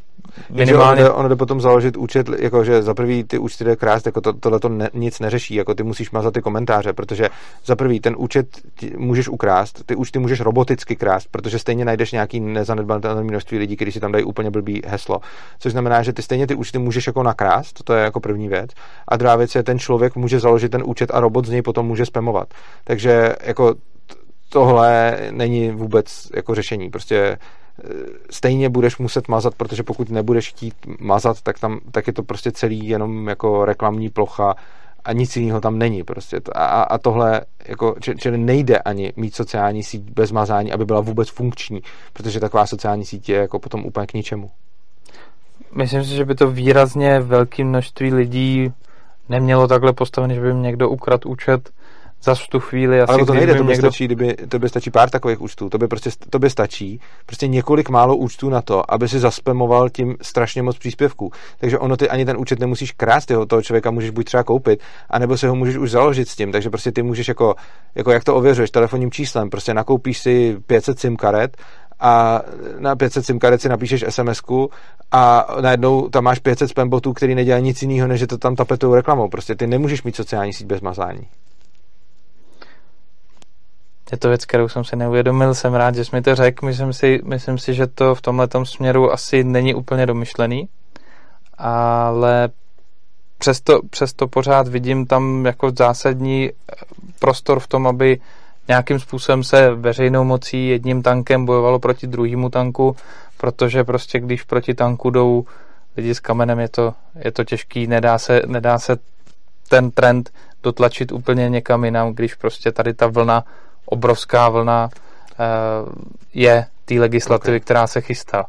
Minimálně... Ono, jde, ono jde potom založit účet, jako že za prvý ty účty jde krást, jako to, tohle to ne, nic neřeší, jako ty musíš mazat ty komentáře, protože za prvý ten účet můžeš ukrást, ty účty můžeš roboticky krást, protože stejně najdeš nějaký nezanedbatelné množství lidí, kteří si tam dají úplně blbý heslo. Což znamená, že ty stejně ty účty můžeš jako nakrást, to je jako první věc. A druhá věc je, ten člověk může založit ten účet a robot z něj potom může spamovat. Takže jako tohle není vůbec jako řešení. Prostě e, stejně budeš muset mazat, protože pokud nebudeš chtít mazat, tak, tam, tak je to prostě celý jenom jako reklamní plocha a nic jiného tam není prostě. A, a tohle, jako, čili nejde ani mít sociální síť bez mazání, aby byla vůbec funkční, protože taková sociální síť je jako potom úplně k ničemu. Myslím si, že by to výrazně velké množství lidí nemělo takhle postavené, že by jim někdo ukradl účet za tu chvíli asi, Ale to nejde, to by, někdo... stačí, kdyby, to by stačí pár takových účtů, to by prostě to by stačí prostě několik málo účtů na to, aby si zaspemoval tím strašně moc příspěvků. Takže ono ty ani ten účet nemusíš krást, jeho, toho člověka můžeš buď třeba koupit, anebo si ho můžeš už založit s tím, takže prostě ty můžeš jako, jako jak to ověřuješ telefonním číslem, prostě nakoupíš si 500 SIM karet a na 500 SIM karet si napíšeš sms a najednou tam máš 500 spambotů, který nedělají nic jiného, než že to tam tapetou reklamou. Prostě ty nemůžeš mít sociální síť bez mazání. Je to věc, kterou jsem si neuvědomil, jsem rád, že jsi mi to řekl. Myslím si, myslím si že to v tomhle směru asi není úplně domyšlený, ale přesto, přesto pořád vidím tam jako zásadní eh, prostor v tom, aby nějakým způsobem se veřejnou mocí jedním tankem bojovalo proti druhému tanku, protože prostě když proti tanku jdou lidi s kamenem, je to, je to těžký, nedá se, nedá se ten trend dotlačit úplně někam jinam, když prostě tady ta vlna obrovská vlna eh, je té legislativy, okay. která se chystá.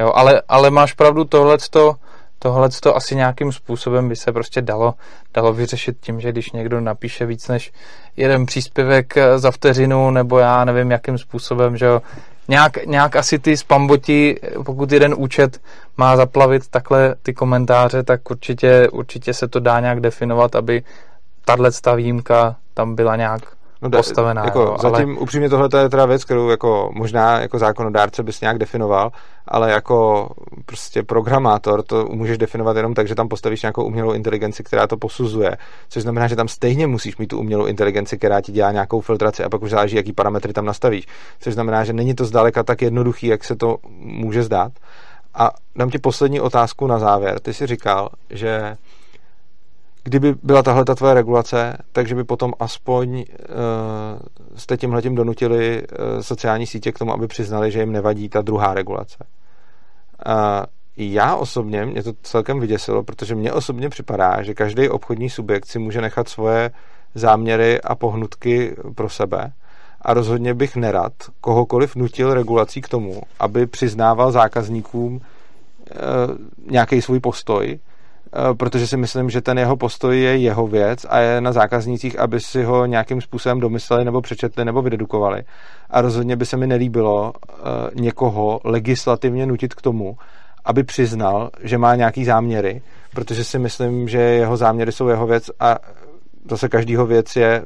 Jo, ale, ale máš pravdu, tohleto, tohleto asi nějakým způsobem by se prostě dalo, dalo vyřešit tím, že když někdo napíše víc než jeden příspěvek eh, za vteřinu, nebo já nevím, jakým způsobem, že jo, nějak, nějak asi ty spamboti, pokud jeden účet má zaplavit takhle ty komentáře, tak určitě, určitě se to dá nějak definovat, aby tahle výjimka tam byla nějak no, postavená. Jako, jo, zatím ale... upřímně tohle je teda věc, kterou jako možná jako zákonodárce bys nějak definoval, ale jako prostě programátor to můžeš definovat jenom tak, že tam postavíš nějakou umělou inteligenci, která to posuzuje, což znamená, že tam stejně musíš mít tu umělou inteligenci, která ti dělá nějakou filtraci a pak už záleží, jaký parametry tam nastavíš. Což znamená, že není to zdaleka tak jednoduchý, jak se to může zdát. A dám ti poslední otázku na závěr. Ty jsi říkal, že kdyby byla tahle ta tvoje regulace, takže by potom aspoň uh, jste tímhletím donutili uh, sociální sítě k tomu, aby přiznali, že jim nevadí ta druhá regulace. Uh, já osobně, mě to celkem vyděsilo, protože mně osobně připadá, že každý obchodní subjekt si může nechat svoje záměry a pohnutky pro sebe a rozhodně bych nerad kohokoliv nutil regulací k tomu, aby přiznával zákazníkům uh, nějaký svůj postoj, protože si myslím, že ten jeho postoj je jeho věc a je na zákaznících, aby si ho nějakým způsobem domysleli nebo přečetli nebo vydedukovali. A rozhodně by se mi nelíbilo eh, někoho legislativně nutit k tomu, aby přiznal, že má nějaký záměry, protože si myslím, že jeho záměry jsou jeho věc a zase každýho věc je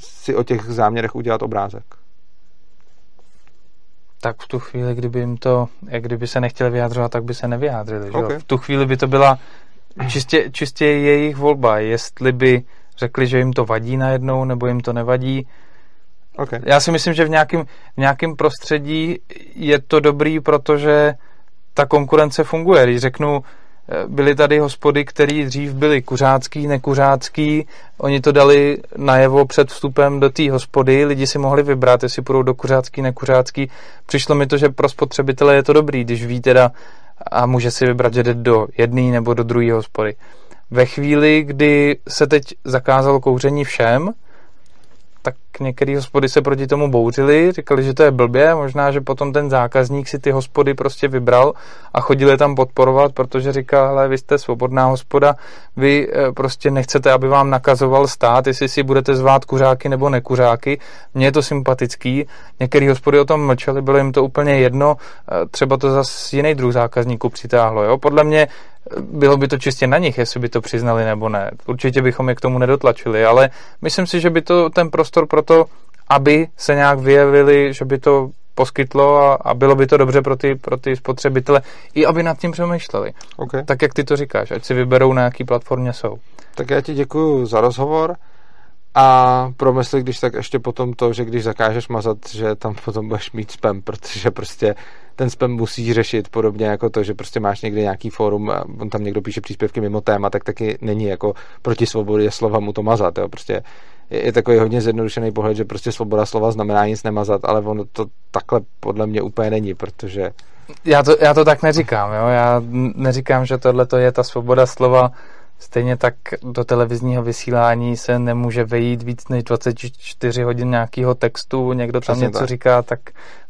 si o těch záměrech udělat obrázek. Tak v tu chvíli, kdyby jim to, kdyby se nechtěli vyjádřovat, tak by se nevyjádřili. Okay. Že? V tu chvíli by to byla čistě, čistě jejich volba, jestli by řekli, že jim to vadí najednou, nebo jim to nevadí. Okay. Já si myslím, že v nějakém, v nějakém prostředí je to dobrý, protože ta konkurence funguje. Když řeknu, eh, byly tady hospody, které dřív byly kuřácký, nekuřácký, oni to dali najevo před vstupem do té hospody, lidi si mohli vybrat, jestli půjdou do kuřácký, nekuřácký. Přišlo mi to, že pro spotřebitele je to dobrý, když ví teda, a může si vybrat, že jde do jedné nebo do druhé hospody. Ve chvíli, kdy se teď zakázalo kouření všem, tak některé hospody se proti tomu bouřili, říkali, že to je blbě, možná, že potom ten zákazník si ty hospody prostě vybral a chodil je tam podporovat, protože říká, hele, vy jste svobodná hospoda, vy eh, prostě nechcete, aby vám nakazoval stát, jestli si budete zvát kuřáky nebo nekuřáky. Mně je to sympatický. Některé hospody o tom mlčeli, bylo jim to úplně jedno, eh, třeba to zase jiný druh zákazníků přitáhlo. Jo? Podle mě bylo by to čistě na nich, jestli by to přiznali nebo ne. Určitě bychom je k tomu nedotlačili, ale myslím si, že by to ten prostor pro to, aby se nějak vyjevili, že by to poskytlo a, a bylo by to dobře pro ty, pro ty spotřebitele, i aby nad tím přemýšleli. Okay. Tak, jak ty to říkáš, ať si vyberou, na jaký platformě jsou. Tak já ti děkuji za rozhovor a promysli, když tak ještě potom to, že když zakážeš mazat, že tam potom budeš mít spam, protože prostě ten spam musí řešit podobně jako to, že prostě máš někde nějaký fórum a on tam někdo píše příspěvky mimo téma, tak taky není jako proti svobodě slova mu to mazat. Jo. Prostě je, je takový hodně zjednodušený pohled, že prostě svoboda slova znamená nic nemazat, ale ono to takhle podle mě úplně není, protože já to, já to tak neříkám, jo? já neříkám, že tohle je ta svoboda slova, Stejně tak do televizního vysílání se nemůže vejít víc než 24 hodin nějakého textu, někdo tam Přesně něco tak. říká, tak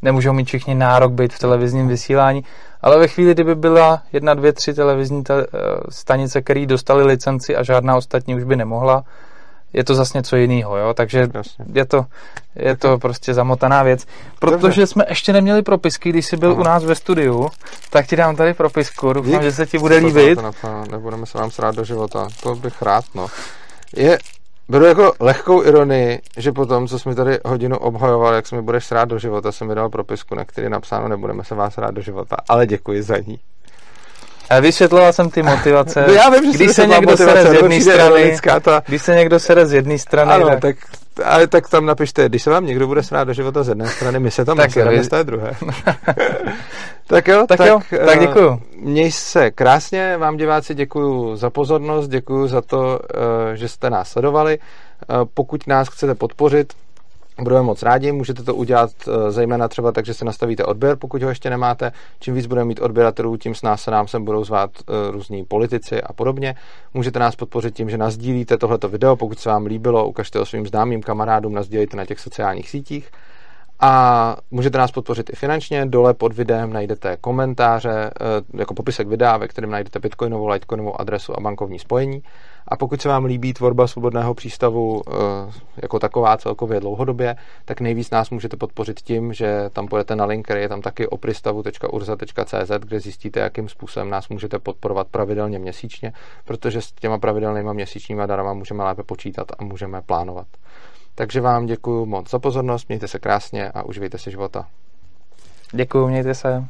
nemůžou mít všichni nárok být v televizním vysílání. Ale ve chvíli, kdyby byla jedna, dvě, tři televizní te- eh, stanice, které dostaly licenci a žádná ostatní už by nemohla, je to zase něco jiného, jo? takže Jasně. je to, je to prostě zamotaná věc. Protože Dobře. jsme ještě neměli propisky, když jsi byl Aha. u nás ve studiu, tak ti dám tady propisku, doufám, že se ti bude líbit. Nebudeme se vám srát do života, to bych rád, no. Je, Beru jako lehkou ironii, že potom, co jsme tady hodinu obhajovali, jak se mi budeš srát do života, jsem mi dal propisku, na který je napsáno, nebudeme se vás rád do života, ale děkuji za ní. A vysvětloval jsem ty motivace. No já vím, že když se někdo sere z jedné strany, ta... když se někdo sere z jedné strany, ano, tak... tak... Ale tak tam napište, když se vám někdo bude srát do života z jedné strany, my se tam tak z té druhé. tak jo, tak, tak, jo, tak eh, děkuju. Měj se krásně, vám diváci děkuju za pozornost, děkuju za to, eh, že jste nás sledovali. Eh, pokud nás chcete podpořit, Budeme moc rádi, můžete to udělat eh, zejména třeba tak, že se nastavíte odběr, pokud ho ještě nemáte. Čím víc budeme mít odběratelů, tím s nás se nám sem budou zvát eh, různí politici a podobně. Můžete nás podpořit tím, že nazdílíte tohleto video, pokud se vám líbilo, ukažte ho svým známým kamarádům, nazdílejte na těch sociálních sítích. A můžete nás podpořit i finančně. Dole pod videem najdete komentáře, eh, jako popisek videa, ve kterém najdete bitcoinovou, litecoinovou adresu a bankovní spojení. A pokud se vám líbí tvorba svobodného přístavu eh, jako taková celkově dlouhodobě, tak nejvíc nás můžete podpořit tím, že tam půjdete na link, který je tam taky opristavu.urza.cz, kde zjistíte, jakým způsobem nás můžete podporovat pravidelně měsíčně, protože s těma pravidelnýma měsíčníma darama můžeme lépe počítat a můžeme plánovat. Takže vám děkuji moc za pozornost, mějte se krásně a uživejte si života. Děkuji, mějte se.